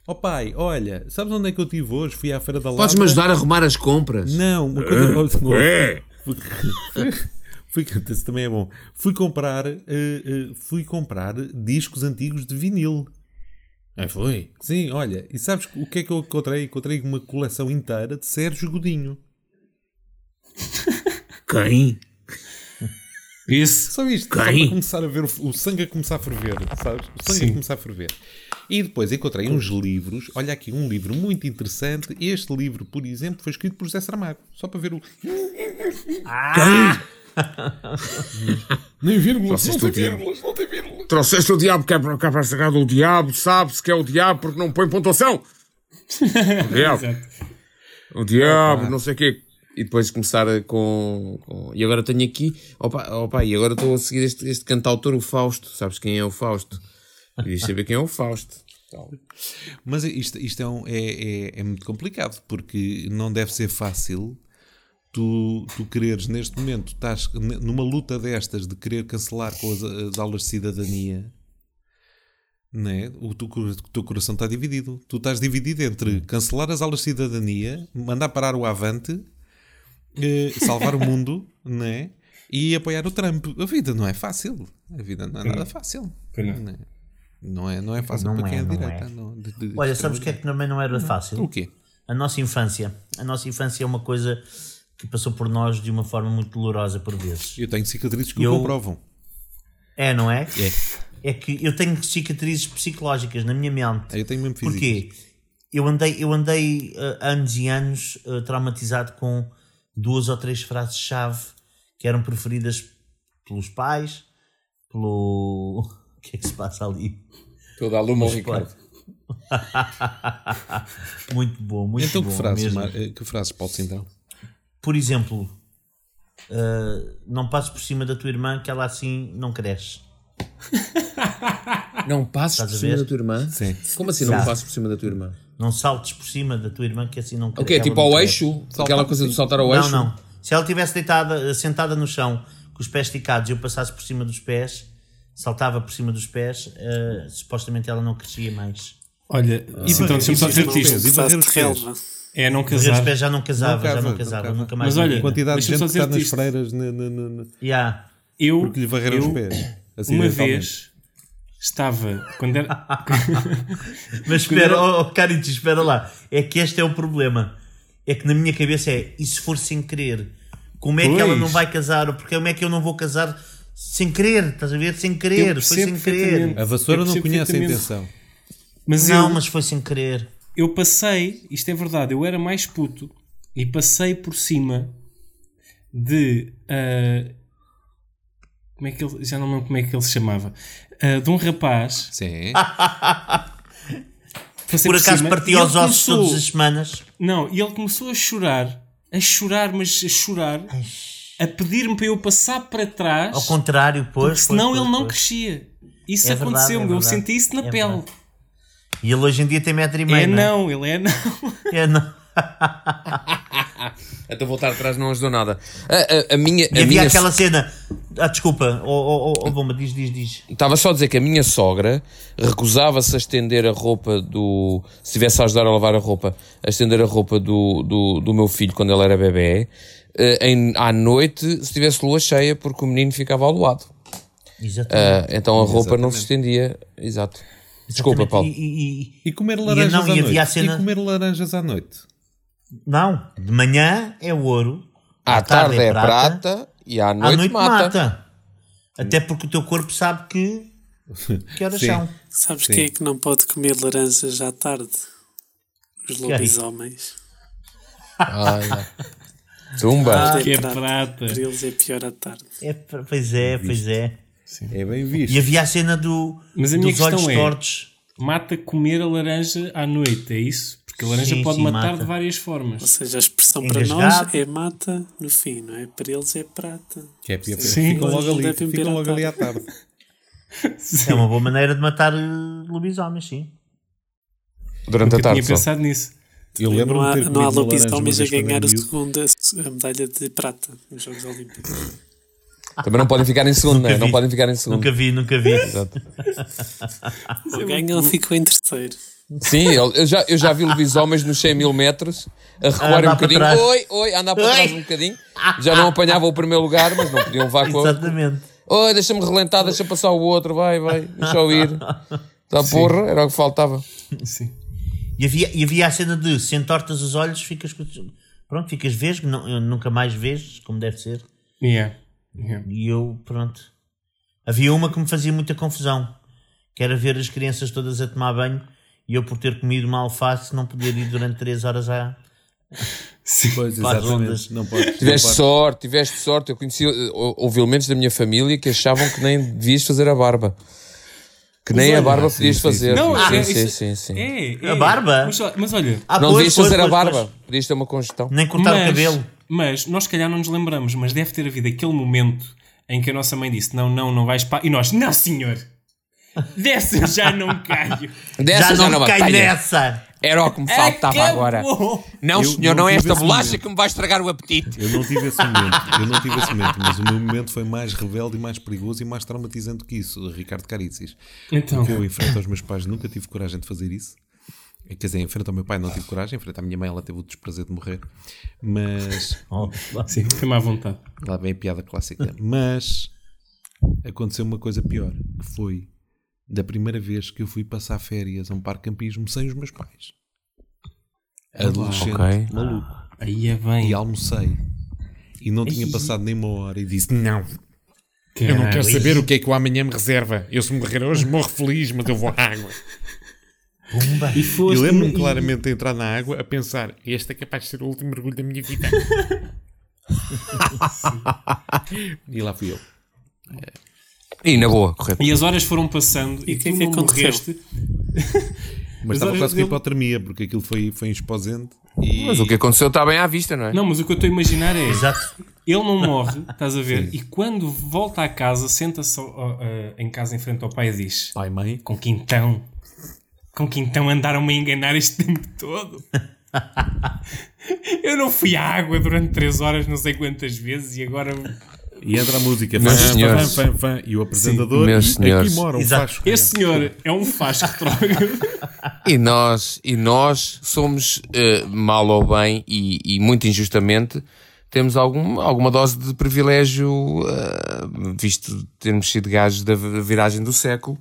Ó pai, olha, sabes onde é que eu estive hoje? Fui à Feira da Lavra. Podes-me ajudar a arrumar as compras? Não, uma coisa. Fui, esse também é bom. Fui comprar, eh, eh, fui comprar discos antigos de vinil. Ah, foi? Sim, olha. E sabes o que é que eu encontrei? Encontrei uma coleção inteira de Sérgio Godinho. Quem? Isso. Só isto, só Quem? para começar a ver o, o sangue a começar a ferver, sabes? O sangue a Sim. começar a ferver. E depois encontrei uns livros. Olha aqui, um livro muito interessante. Este livro, por exemplo, foi escrito por José Saramago. Só para ver o. Nem vírgulas, não tem o vírgulas, não tem vírgulas. Trouxeste o diabo que é para cá para do diabo. Sabe-se que é o diabo porque não põe pontuação. O diabo. O diabo, não sei o quê. e depois começar com, com- E agora tenho aqui. Opa, opa, e agora estou a seguir este, este cantautor, o Fausto. Sabes quem é o Fausto? Querias saber quem é o Fausto. Mas isto, isto é, um- é, é, é muito complicado, porque não deve ser fácil tu, tu quereres, neste momento, estás numa luta destas de querer cancelar com as, as aulas de cidadania, né? o, teu, o teu coração está dividido. Tu estás dividido entre cancelar as aulas de cidadania, mandar parar o Avante, eh, salvar o mundo, né? e apoiar o Trump. A vida não é fácil. A vida não é nada fácil. Não. Né? Não é, não é fácil Não para quem é, é, direita. é. não, de- de- Olha, sabes o que é que também não era fácil? O quê? A nossa infância. A nossa infância é uma coisa que passou por nós de uma forma muito dolorosa por vezes. Eu tenho cicatrizes que Eu- o comprovam. É, não é? É. É que eu tenho cicatrizes psicológicas na minha mente. Eu tenho mesmo físicas. Porquê? Eu andei, eu andei uh, anos e anos uh, traumatizado com duas ou três frases-chave que eram preferidas pelos pais, pelo. O que é que se passa ali? toda a Mas, Ricardo. Muito bom, muito Então bom. que frases, mesmo. Mar- eh, que frases Paulo Cintrão? Por exemplo, uh, não passes por cima da tua irmã que ela assim não cresce. Não passes por a cima da tua irmã? Sim. Como assim não passes por cima da tua irmã? Não saltes por cima da tua irmã que assim não O cresce. quê? Tipo não ao cresce. eixo? Aquela coisa de saltar ao Não, eixo? não. Se ela estivesse deitada, sentada no chão, com os pés esticados e eu passasse por cima dos pés, saltava por cima dos pés, eh, supostamente ela não crescia mais. Olha, E então deixa-me só os isto. e de relva. É não Os casar. pés já não casava, Não já cava, não não casava, cava. nunca mais. Mas na olha. Quantidade de gente só que está nas dizer-te freiras ne- ne- ne- Yeah. Eu, porque lhe varreram eu, os pés. Uma acidentalmente. vez estava. Quando era. Mas espera, oh, oh, Caritas, espera lá. É que este é o problema. É que na minha cabeça é, e se for sem querer? Como é que Pois. ela não vai casar? Ou porque como é que eu não vou casar sem querer? Estás a ver? Sem querer, foi sem querer. A vassoura não conhece a intenção. Mas Não, eu, mas foi sem querer. Eu passei, isto é verdade, eu era mais puto e passei por cima de. ah, como é que ele. Já não me lembro como é que ele se chamava. ah, de um rapaz. Sim. Por acaso cima, partia os ossos começou- todas as semanas. Não, e ele começou a chorar, a chorar, mas a chorar, a pedir-me para eu passar para trás, Ao contrário, pois. porque senão pois, ele não pois. crescia. Isso É aconteceu-me, é eu senti isso na É pele. verdade. E ele hoje em dia tem metro e meio. É não não, ele é não. é? É não. Então voltar atrás não ajudou nada. A, a- a minha. E a havia minha aquela cena. Ah, desculpa, oh, oh, oh, oh, Bomba, diz, diz, diz. Estava só a dizer que a minha sogra recusava-se a estender a roupa do. Se estivesse a ajudar a lavar a roupa, a estender a roupa do, do, do meu filho quando ele era bebê, eh, em, à noite, se tivesse lua cheia, porque o menino ficava ao lado. Exatamente. Ah, então a roupa não se Exatamente. estendia. Exato. Desculpa, Exatamente. Paulo. E- e- e- comer E laranjas não, à noite. cena- E comer laranjas à noite. Não, de manhã é ouro. À tarde é prata, e à À noite, noite mata. mata. Até porque o teu corpo sabe que. Que horas Sim. são? Sabes Sim. quem é que não pode comer laranjas à tarde? Os lobisomens. Olha. Tumba. Que é prata. prata. Para eles é pior à tarde. É, pois é, pois é. É bem visto. E havia a cena do, Mas a minha dos olhos é- tortos. Mata comer a laranja à noite, é isso? Porque a laranja Sim, pode sim, matar mata. de várias Ou formas. seja, a expressão para Engasgado. nós é mata no fim, não é? Para eles é prata. Que é pior. Sim. Ficam logo ali. Ficam logo ali à tarde. É uma boa maneira de matar eh, lobisomens, sim. Durante a Eu tinha tarde só. pensado nisso. Eu Não há, ter não há uma lobisomens a ganhar a segunda a medalha de prata nos Jogos Olímpicos. Também não podem ficar em segundo, não é? Não podem ficar em segundo. Nunca vi, nunca vi. Exato. Ou ganham ou ficam em terceiro. Sim, eu já, eu já vi lobisomens nos 100 mil metros a recuarem andar um bocadinho. trás. Oi, oi, andar para Oi. trás um bocadinho. Já não apanhava o primeiro lugar, mas não podiam levar com. Exatamente. Oi, deixa-me relentar, deixa passar o outro, vai, vai, deixa eu ir. Tá porra, era o que faltava. Sim. E havia, e havia a cena de se entortas os olhos, ficas com. Pronto, ficas vesgo, não, nunca mais vês, como deve ser. Yeah. Yeah. E eu, pronto. Havia uma que me fazia muita confusão, que era ver as crianças todas a tomar banho e eu, por ter comido uma alface, não podia ir durante 3 horas à. Pois, Faz exatamente. ondas. Não pode. Tiveste sorte, tiveste sorte. Eu conheci, eh, houve elementos da minha família que achavam que nem devias fazer a barba. Que nem a olha, barba sim, podias sim, fazer. sim. Não, sim, é, sim, isso- sim, sim. É, é. A barba? Mas, mas olha, Ah, Não pois, devias pois, fazer a pois, barba, pois. podias ter uma congestão. Nem cortar Mas- o cabelo. Mas nós, se calhar, não nos lembramos, mas deve ter havido aquele momento em que a nossa mãe disse: Não, não, não vais para. E nós: Não, senhor! Dessa já não caio. Dessa já não, cai batalha. nessa! Era o que me faltava agora. Acabou. Não, Eu senhor, não não é esta bolacha momento. que me vai estragar o apetite. Eu não tive esse momento, eu não tive esse momento, mas o meu momento foi mais rebelde e mais perigoso e mais traumatizante que isso, Ricardo Caricis. Então. Porque eu, em frente aos meus pais, nunca tive coragem de fazer isso. Quer dizer, em frente ao meu pai não tive coragem, em frente à minha mãe ela teve o desprazer de morrer. Mas, Oh, Sim, foi-me à vontade. lá vem a piada clássica. Mas, aconteceu uma coisa pior, que foi da primeira vez que eu fui passar férias a um parque campismo sem os meus pais. Adolescente, Ok. maluco. Aí é bem. E almocei. E não tinha passado nem uma hora e disse, não, Caralho. Eu não quero saber o que é que o amanhã me reserva. Eu se morrer hoje morro feliz, mas eu vou à água. Pumba! E foste- lembro-me e- claramente de entrar na água a pensar: este é capaz de ser o último mergulho da minha vida. e lá fui eu. E na boa, correto. E as horas foram passando e, E o que é aconteceu? morreste. Mas As estava quase com dele- hipotermia, porque aquilo foi, foi exposente. E... Mas o que aconteceu está bem à vista, não é? Não, mas o que eu estou a imaginar é. Exato. Ele não morre, estás a ver? E quando volta à casa, senta-se ao- a- em casa em frente ao pai e diz: Pai, mãe. Com que então? Com que então andaram-me a enganar este tempo todo? Eu não fui à água durante 3 horas, não sei quantas vezes, e agora. E entra a música. Fã, fã, senhores. fã, fã, fã. E o apresentador. meus e senhores. Aqui mora um Exato. Esse senhor é um fasco retrógrado. E nós, e nós somos, eh, mal ou bem, e, e muito injustamente, temos algum, alguma dose de privilégio, eh, visto termos sido gajos da vi- viragem do século,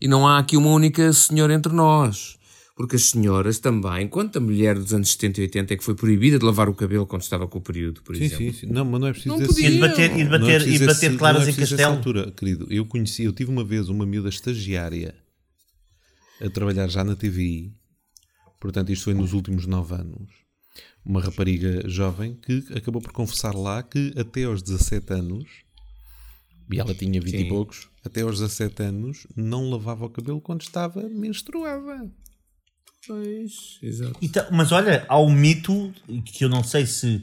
e não há aqui uma única senhora entre nós. Porque as senhoras também, quanto a mulher dos anos 70 e 80 é que foi proibida de lavar o cabelo quando estava com o período, por Sim, exemplo? sim, sim. Não, mas não é preciso Não podia. E de bater, e de Não é bater, e de bater esse- claras não é em castelo. altura, querido. Eu conheci, eu tive uma vez uma miúda estagiária a trabalhar já na TVI. Portanto, isto foi nos últimos nove anos. Uma rapariga jovem que acabou por confessar lá que até aos 17 anos, e ela tinha 20 e Sim. poucos, até aos 17 anos não lavava o cabelo quando estava menstruada. Pois, exato. Então, mas olha, há um mito que eu não sei se,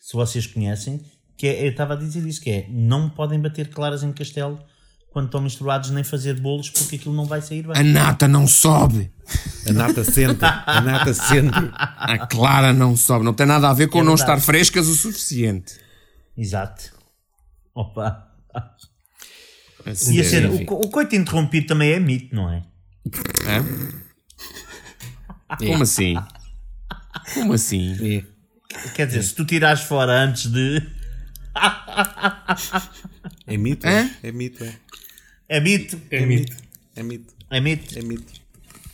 se vocês conhecem, que é, eu estava a dizer isso, que é não podem bater claras em castelo quando estão misturados nem fazer bolos porque aquilo não vai sair bem. A nata não sobe. A nata sente, a nata sente. A clara não sobe. Não tem nada a ver com É não estar frescas o suficiente. Exato. Opa. Assim, E a cena, enfim. o, o coito interrompido também é mito, não é? Hã? Como assim? Como assim? Quer dizer, se tu tirares fora antes de. É mito, é? É mito, é. É mito. É mito. É mito, É mito. é mito.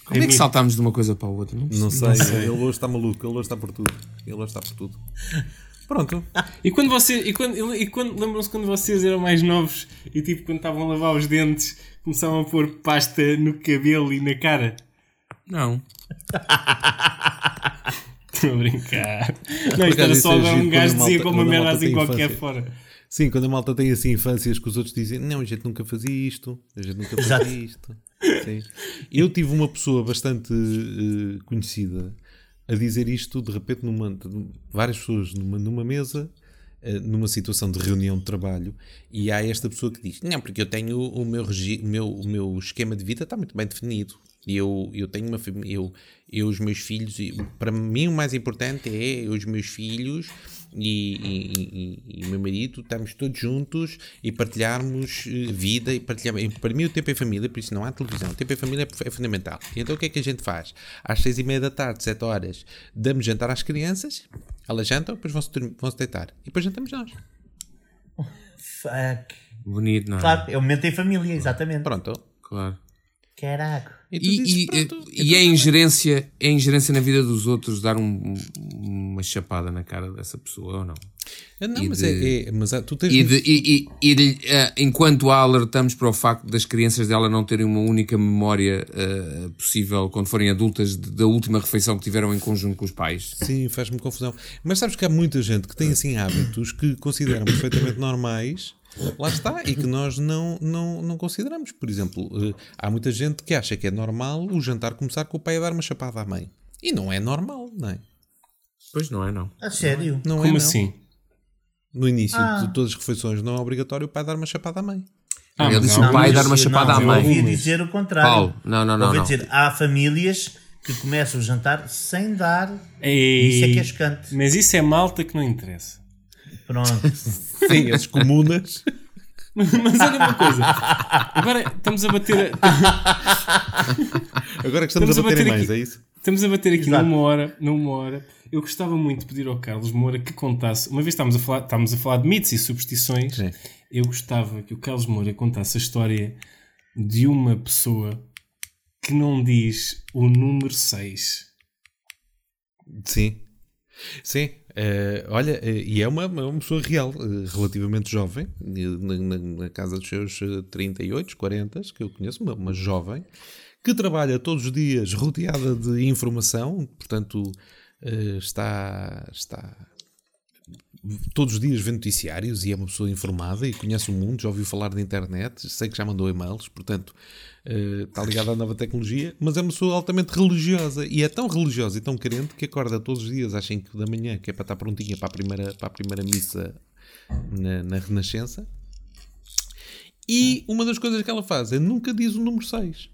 Como é que saltámos de uma coisa para a outra? Não Não sei, ele hoje está maluco, ele hoje está por tudo. Ele hoje está por tudo. Pronto. E quando vocês. E quando, e quando lembram-se quando vocês eram mais novos e tipo quando estavam a lavar os dentes começavam a pôr pasta no cabelo e na cara? Não. Estou a brincar. Não, isto era só é agora um gajo dizia com uma merda assim qualquer infância. fora. Sim, quando a malta tem assim infâncias que os outros dizem, não, a gente nunca fazia isto, a gente nunca fazia isto. Sim. Eu tive uma pessoa bastante eh, conhecida a dizer isto de repente numa várias pessoas numa, numa mesa eh, numa situação de reunião de trabalho e há esta pessoa que diz não porque eu tenho o meu regi- o meu, o meu esquema de vida está muito bem definido. Eu, eu tenho uma eu, eu os meus filhos e para mim o mais importante é os meus filhos e, e, e- e o meu marido estamos todos juntos e partilharmos eh, vida e partilhar para mim o tempo é família por isso não há televisão o tempo é família é, é fundamental e então o que é que a gente faz às seis e meia da tarde sete horas damos jantar às crianças elas jantam depois vão-se vão-se deitar e depois jantamos nós Fuck. Bonito, não é? Claro, é o momento em família, exatamente. pronto Claro. Caraca. e, E, dizes, e, e é ingerência, é ingerência na vida dos outros dar um- uma chapada na cara dessa pessoa ou não? Ah, não e mas, de- é, é- mas há- tu tens E, de, e, e, e eh, enquanto a alertamos para o facto das crianças dela não terem uma única memória eh, possível quando forem adultas de- da última refeição que tiveram em conjunto com os pais. Sim, faz-me confusão. Mas sabes que há muita gente que tem assim hábitos que consideram perfeitamente normais, lá está, e que nós não, não, não consideramos. Por exemplo, há muita gente que acha que é normal o jantar começar com o pai a dar uma chapada à mãe. E não é normal, não é? Pois não é, não. A sério? Não é, Como não. assim? No início Ah. de todas as refeições não é obrigatório o pai dar uma chapada à mãe. Ah, Ele disse há o pai dar uma chapada à não, mãe. Eu ouvi dizer o contrário. Paulo, não, não, não, Eu ouvi não. dizer, há famílias que começam o jantar sem dar. Ei, Isso é que é chocante. Mas isso é malta que não interessa. Pronto. Sim, as comunas. Mas olha uma coisa. Agora estamos a bater. Agora que estamos, Estamos a a bater em bater mais, aqui. é isso? Estamos a bater aqui Exato. numa hora, numa hora. Eu gostava muito de pedir ao Carlos Moura que contasse. Uma vez estávamos a falar, estávamos a falar de mitos e superstições. Sim. Eu gostava que o Carlos Moura contasse a história de uma pessoa que não diz o número 6. Sim. Sim. Eh, olha, eh, e é uma, uma pessoa real, eh, relativamente jovem, na, na- casa dos seus eh, 38, 40, que eu conheço, uma, uma jovem, que trabalha todos os dias rodeada de informação, portanto, está, está todos os dias vê noticiários e é uma pessoa informada e conhece o mundo, já ouviu falar da internet, sei que já mandou e-mails, portanto eh, está ligada à nova tecnologia, mas é uma pessoa altamente religiosa e é tão religiosa e tão crente que acorda todos os dias às 5 da manhã, que é para estar prontinha para a primeira, para a primeira missa na, na Renascença. E uma das coisas que ela faz é nunca diz o número 6,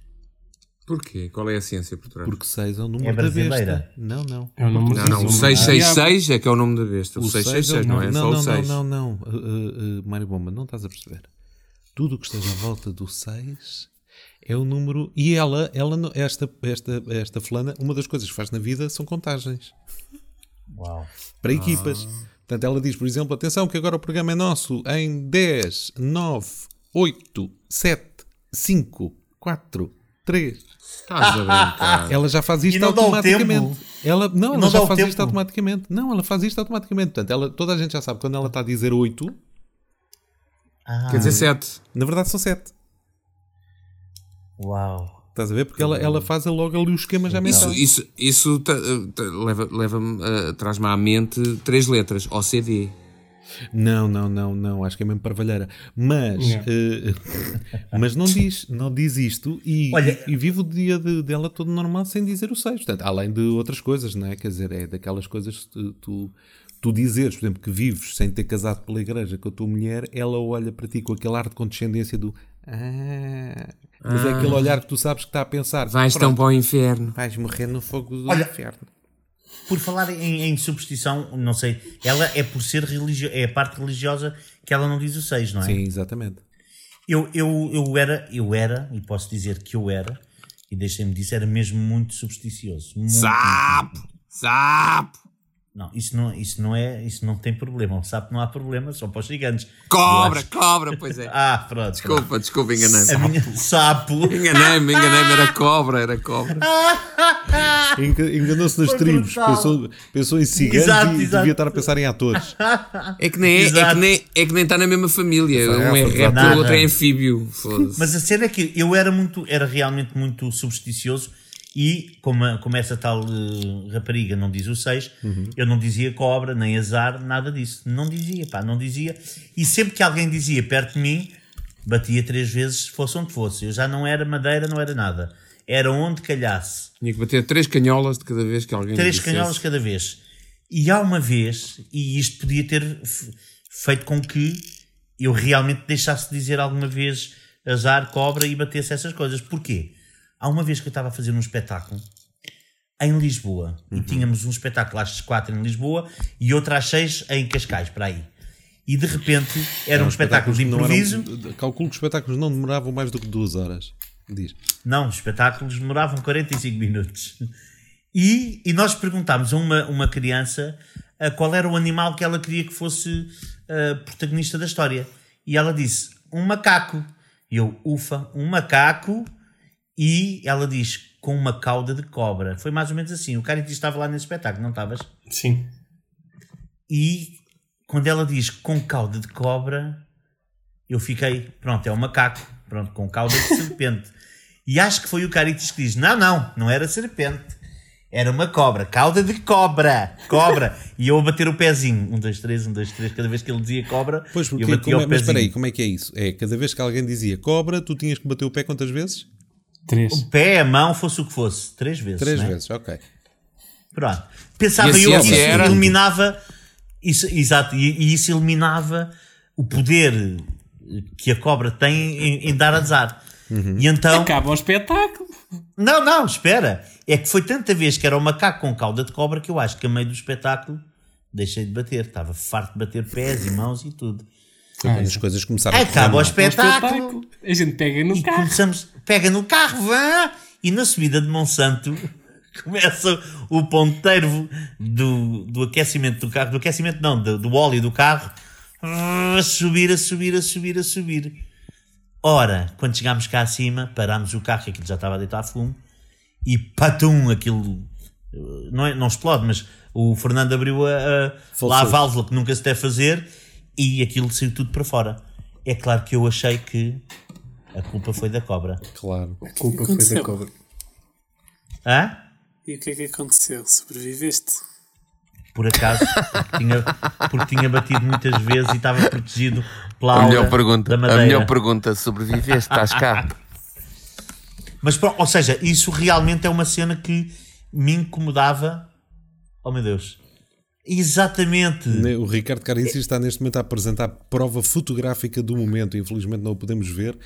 Porquê? Qual é a ciência por trás? porque 6 é o número É da besta. brasileira. Não, não. É o número Não, não, o 666 é que é o nome da besta. O, O 666 não, é não, só não, o 6. Não, não, não, Uh, uh, uh, Mário Bomba, não estás a perceber. Tudo o que esteja à volta do 6 é o número. E ela, ela não- esta, esta, esta fulana, uma das coisas que faz na vida são contagens Uau. para equipas. Portanto, ela diz, por exemplo, atenção que agora o programa é nosso em 10, 9, 8, 7, 5, 4, 3. Estás a brincar. Ela já faz isto não dá o automaticamente. tempo? Ela, não, ela não já faz tempo? isto automaticamente. Não, ela faz isto automaticamente. Portanto, ela, toda a gente já sabe quando ela está a dizer 8, Ah, Quer dizer 7. na verdade são 7. Uau. Estás a ver? Porque ela, ela faz logo ali o esquema já Isso, mental. isso, isso ta- ta- leva- leva-me, eh, traz-me à mente três letras. OCD. Não, não, não, não. Acho que é mesmo parvalheira. Mas, Yeah. eh, mas não diz, não diz isto e, Olha- e vive o dia de- dela todo normal sem dizer o 6. Portanto, além de outras coisas, não é? Quer dizer, é daquelas coisas que tu, tu, dizeres, por exemplo, que vives sem ter casado pela igreja com a tua mulher, ela olha para ti com aquele ar de condescendência do ah, mas é aquele olhar que tu sabes que está a pensar. Vais "Pronto, tão para o inferno. vais morrer no fogo do Olha- inferno. Por falar em, em superstição, não sei, ela é por ser religiosa, é a parte religiosa que ela não diz o 6, não é? Sim, exatamente. Eu, eu, eu era, eu era, e posso dizer que eu era, e deixem-me disso, era mesmo muito supersticioso. Muito, Sapo! Sapo! Não, isso não, isso não é, isso não tem problema. Sabe que não há problema, só para os gigantes. Cobra, cobra, pois é. Ah, pronto. Desculpa, desculpa, A enganei-me. minha sapo. Enganei-me, enganei-me, era cobra, era cobra. Enga- Enganou-se nas Foi tribos, pensou, pensou em ciganos Exato, e exato. devia estar a pensar em atores. É que nem é, é que nem é que nem está na mesma família. Um é réptil, o outro é anfíbio. Mas a cena é que eu era muito, era realmente muito supersticioso e como, a- como essa tal eh, rapariga não diz o 6, eu não dizia cobra, nem azar, nada disso. Não dizia, pá, não dizia. E sempre que alguém dizia perto de mim, batia três vezes, fosse onde fosse. Eu já não era madeira, não era nada. Era onde calhasse. Tinha que bater três canholas de cada vez que alguém Três canholas cada vez. E há uma vez, e isto podia ter feito com que eu realmente deixasse de dizer alguma vez azar, cobra e batesse essas coisas. Porquê? Há uma vez que eu estava a fazer um espetáculo em Lisboa e tínhamos um espetáculo às quatro em Lisboa e outro às seis em Cascais, para aí. E de repente era um espetáculo de não eram- improviso. calculo que os espetáculos não demoravam mais do que duas horas. Diz. Não, os espetáculos demoravam 45 minutos. E, e nós perguntámos a uma, uma criança ah, qual era o animal que ela queria que fosse ah, protagonista da história. E ela disse: um macaco. E eu, ufa, um macaco. E ela diz: com uma cauda de cobra. Foi mais ou menos assim. O que estava lá nesse espetáculo, não estavas? Sim. E quando ela diz com cauda de cobra, eu fiquei, pronto, é um macaco, pronto, com cauda de serpente. E acho que foi o Caritas que diz: não, não, não era serpente, era uma cobra, cauda de cobra, cobra. e eu a bater o pezinho, um, dois, três, um, dois, três, cada vez que ele dizia cobra, Pois, porque, eu batia como é, o mas pezinho. espera aí, como é que é isso? É, cada vez que alguém dizia cobra, tu tinhas que bater o pé quantas vezes? Três. O pé, a mão, fosse o que fosse, três vezes. Três né? vezes, ok. Pronto. Pensava E a eu que ciência isso era? eliminava, Isso, exato, e, e isso eliminava o poder que a cobra tem em, em dar azar. E então. Acaba o espetáculo. Não, não, espera. É que foi tanta vez que era o macaco com cauda de cobra que eu acho que a meio do espetáculo deixei de bater. Estava farto de bater pés e mãos e tudo. Foi quando as coisas começaram a correr Acaba o espetáculo. A gente pega no E carro. começamos, pega no carro, vá! E na subida de Monsanto começa o ponteiro do, do aquecimento do carro, do aquecimento não, do, do óleo do carro, a subir, a subir, a subir, a subir. Ora, quando chegámos cá acima, parámos o carro, que aquilo já estava a deitar fumo, e patum, aquilo não, é, não explode, mas o Fernando abriu a, a, lá a válvula que nunca se deve fazer e aquilo saiu tudo para fora. É claro que eu achei que a culpa foi da cobra. Claro. A culpa foi da cobra. Hã? E o que é que aconteceu? Sobreviveste? Por acaso, porque tinha, porque tinha batido muitas vezes e estava protegido pela A melhor pergunta. da A melhor pergunta. Sobreviveste? Estás cá? Mas, pronto, ou seja, isso realmente é uma cena que me incomodava. Oh meu Deus. Exatamente. O Ricardo Carinci está neste momento a apresentar prova fotográfica do momento. Infelizmente não o podemos ver,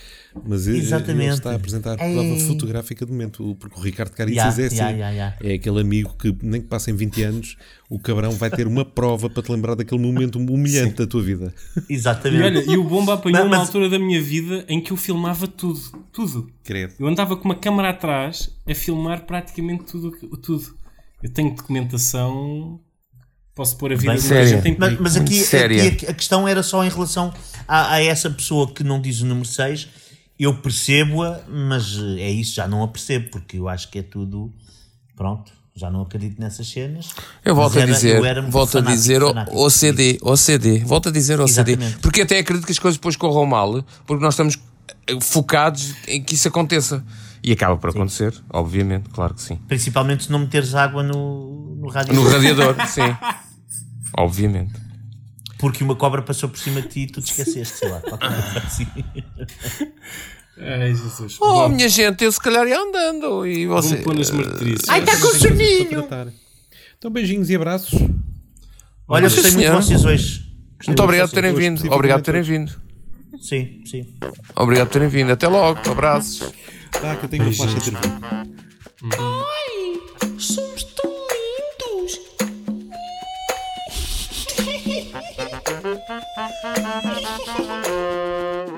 mas ele- ele está a apresentar a Ei. prova fotográfica do momento. O- Porque o Ricardo Carinci Ya, é assim. ya, ya. É aquele amigo que, nem que passem 20 anos, o cabrão vai ter uma prova para te lembrar daquele momento humilhante da tua vida. Exatamente. E olha, e o Bomba apanhou Mas- uma altura da minha vida em que eu filmava tudo. Tudo. Credo. Eu andava com uma câmara atrás a filmar praticamente tudo. tudo. Eu tenho documentação. Posso pôr a vida Bem séria. gente em Mas, mas aqui, aqui a, a questão era só em relação a, a essa pessoa que não diz o número 6. Eu percebo-a, mas eh, é isso, já não a percebo, porque eu acho que é tudo. Pronto, já não acredito nessas cenas. Eu volto Mas a era- dizer, era volto a fanático, dizer o- fanático OCD, OCD, volto a dizer OCD, Exatamente. porque até acredito que as coisas depois corram mal, porque nós estamos eh, focados em que isso aconteça. E acaba por acontecer, obviamente, claro que sim. Principalmente se não meteres água no, no rádio. No radiador, sim. Obviamente. Porque uma cobra passou por cima de ti e tu te esqueceste, sei lá. assim. Ai, Jesus. Oh, Bom, minha gente, eu se calhar ia andando e você. vou pôr nas martirices. Ai, está com soninho! Então beijinhos e abraços. Olha, Sim, gostei muito de vocês hoje. Gostei Muito obrigado por terem hoje, vindo. Obrigado por terem vindo. Sim, sim. Obrigado por terem vindo. Até logo. Abraços. Tá, que eu tenho uma faixa de Ha ha ha ha ha!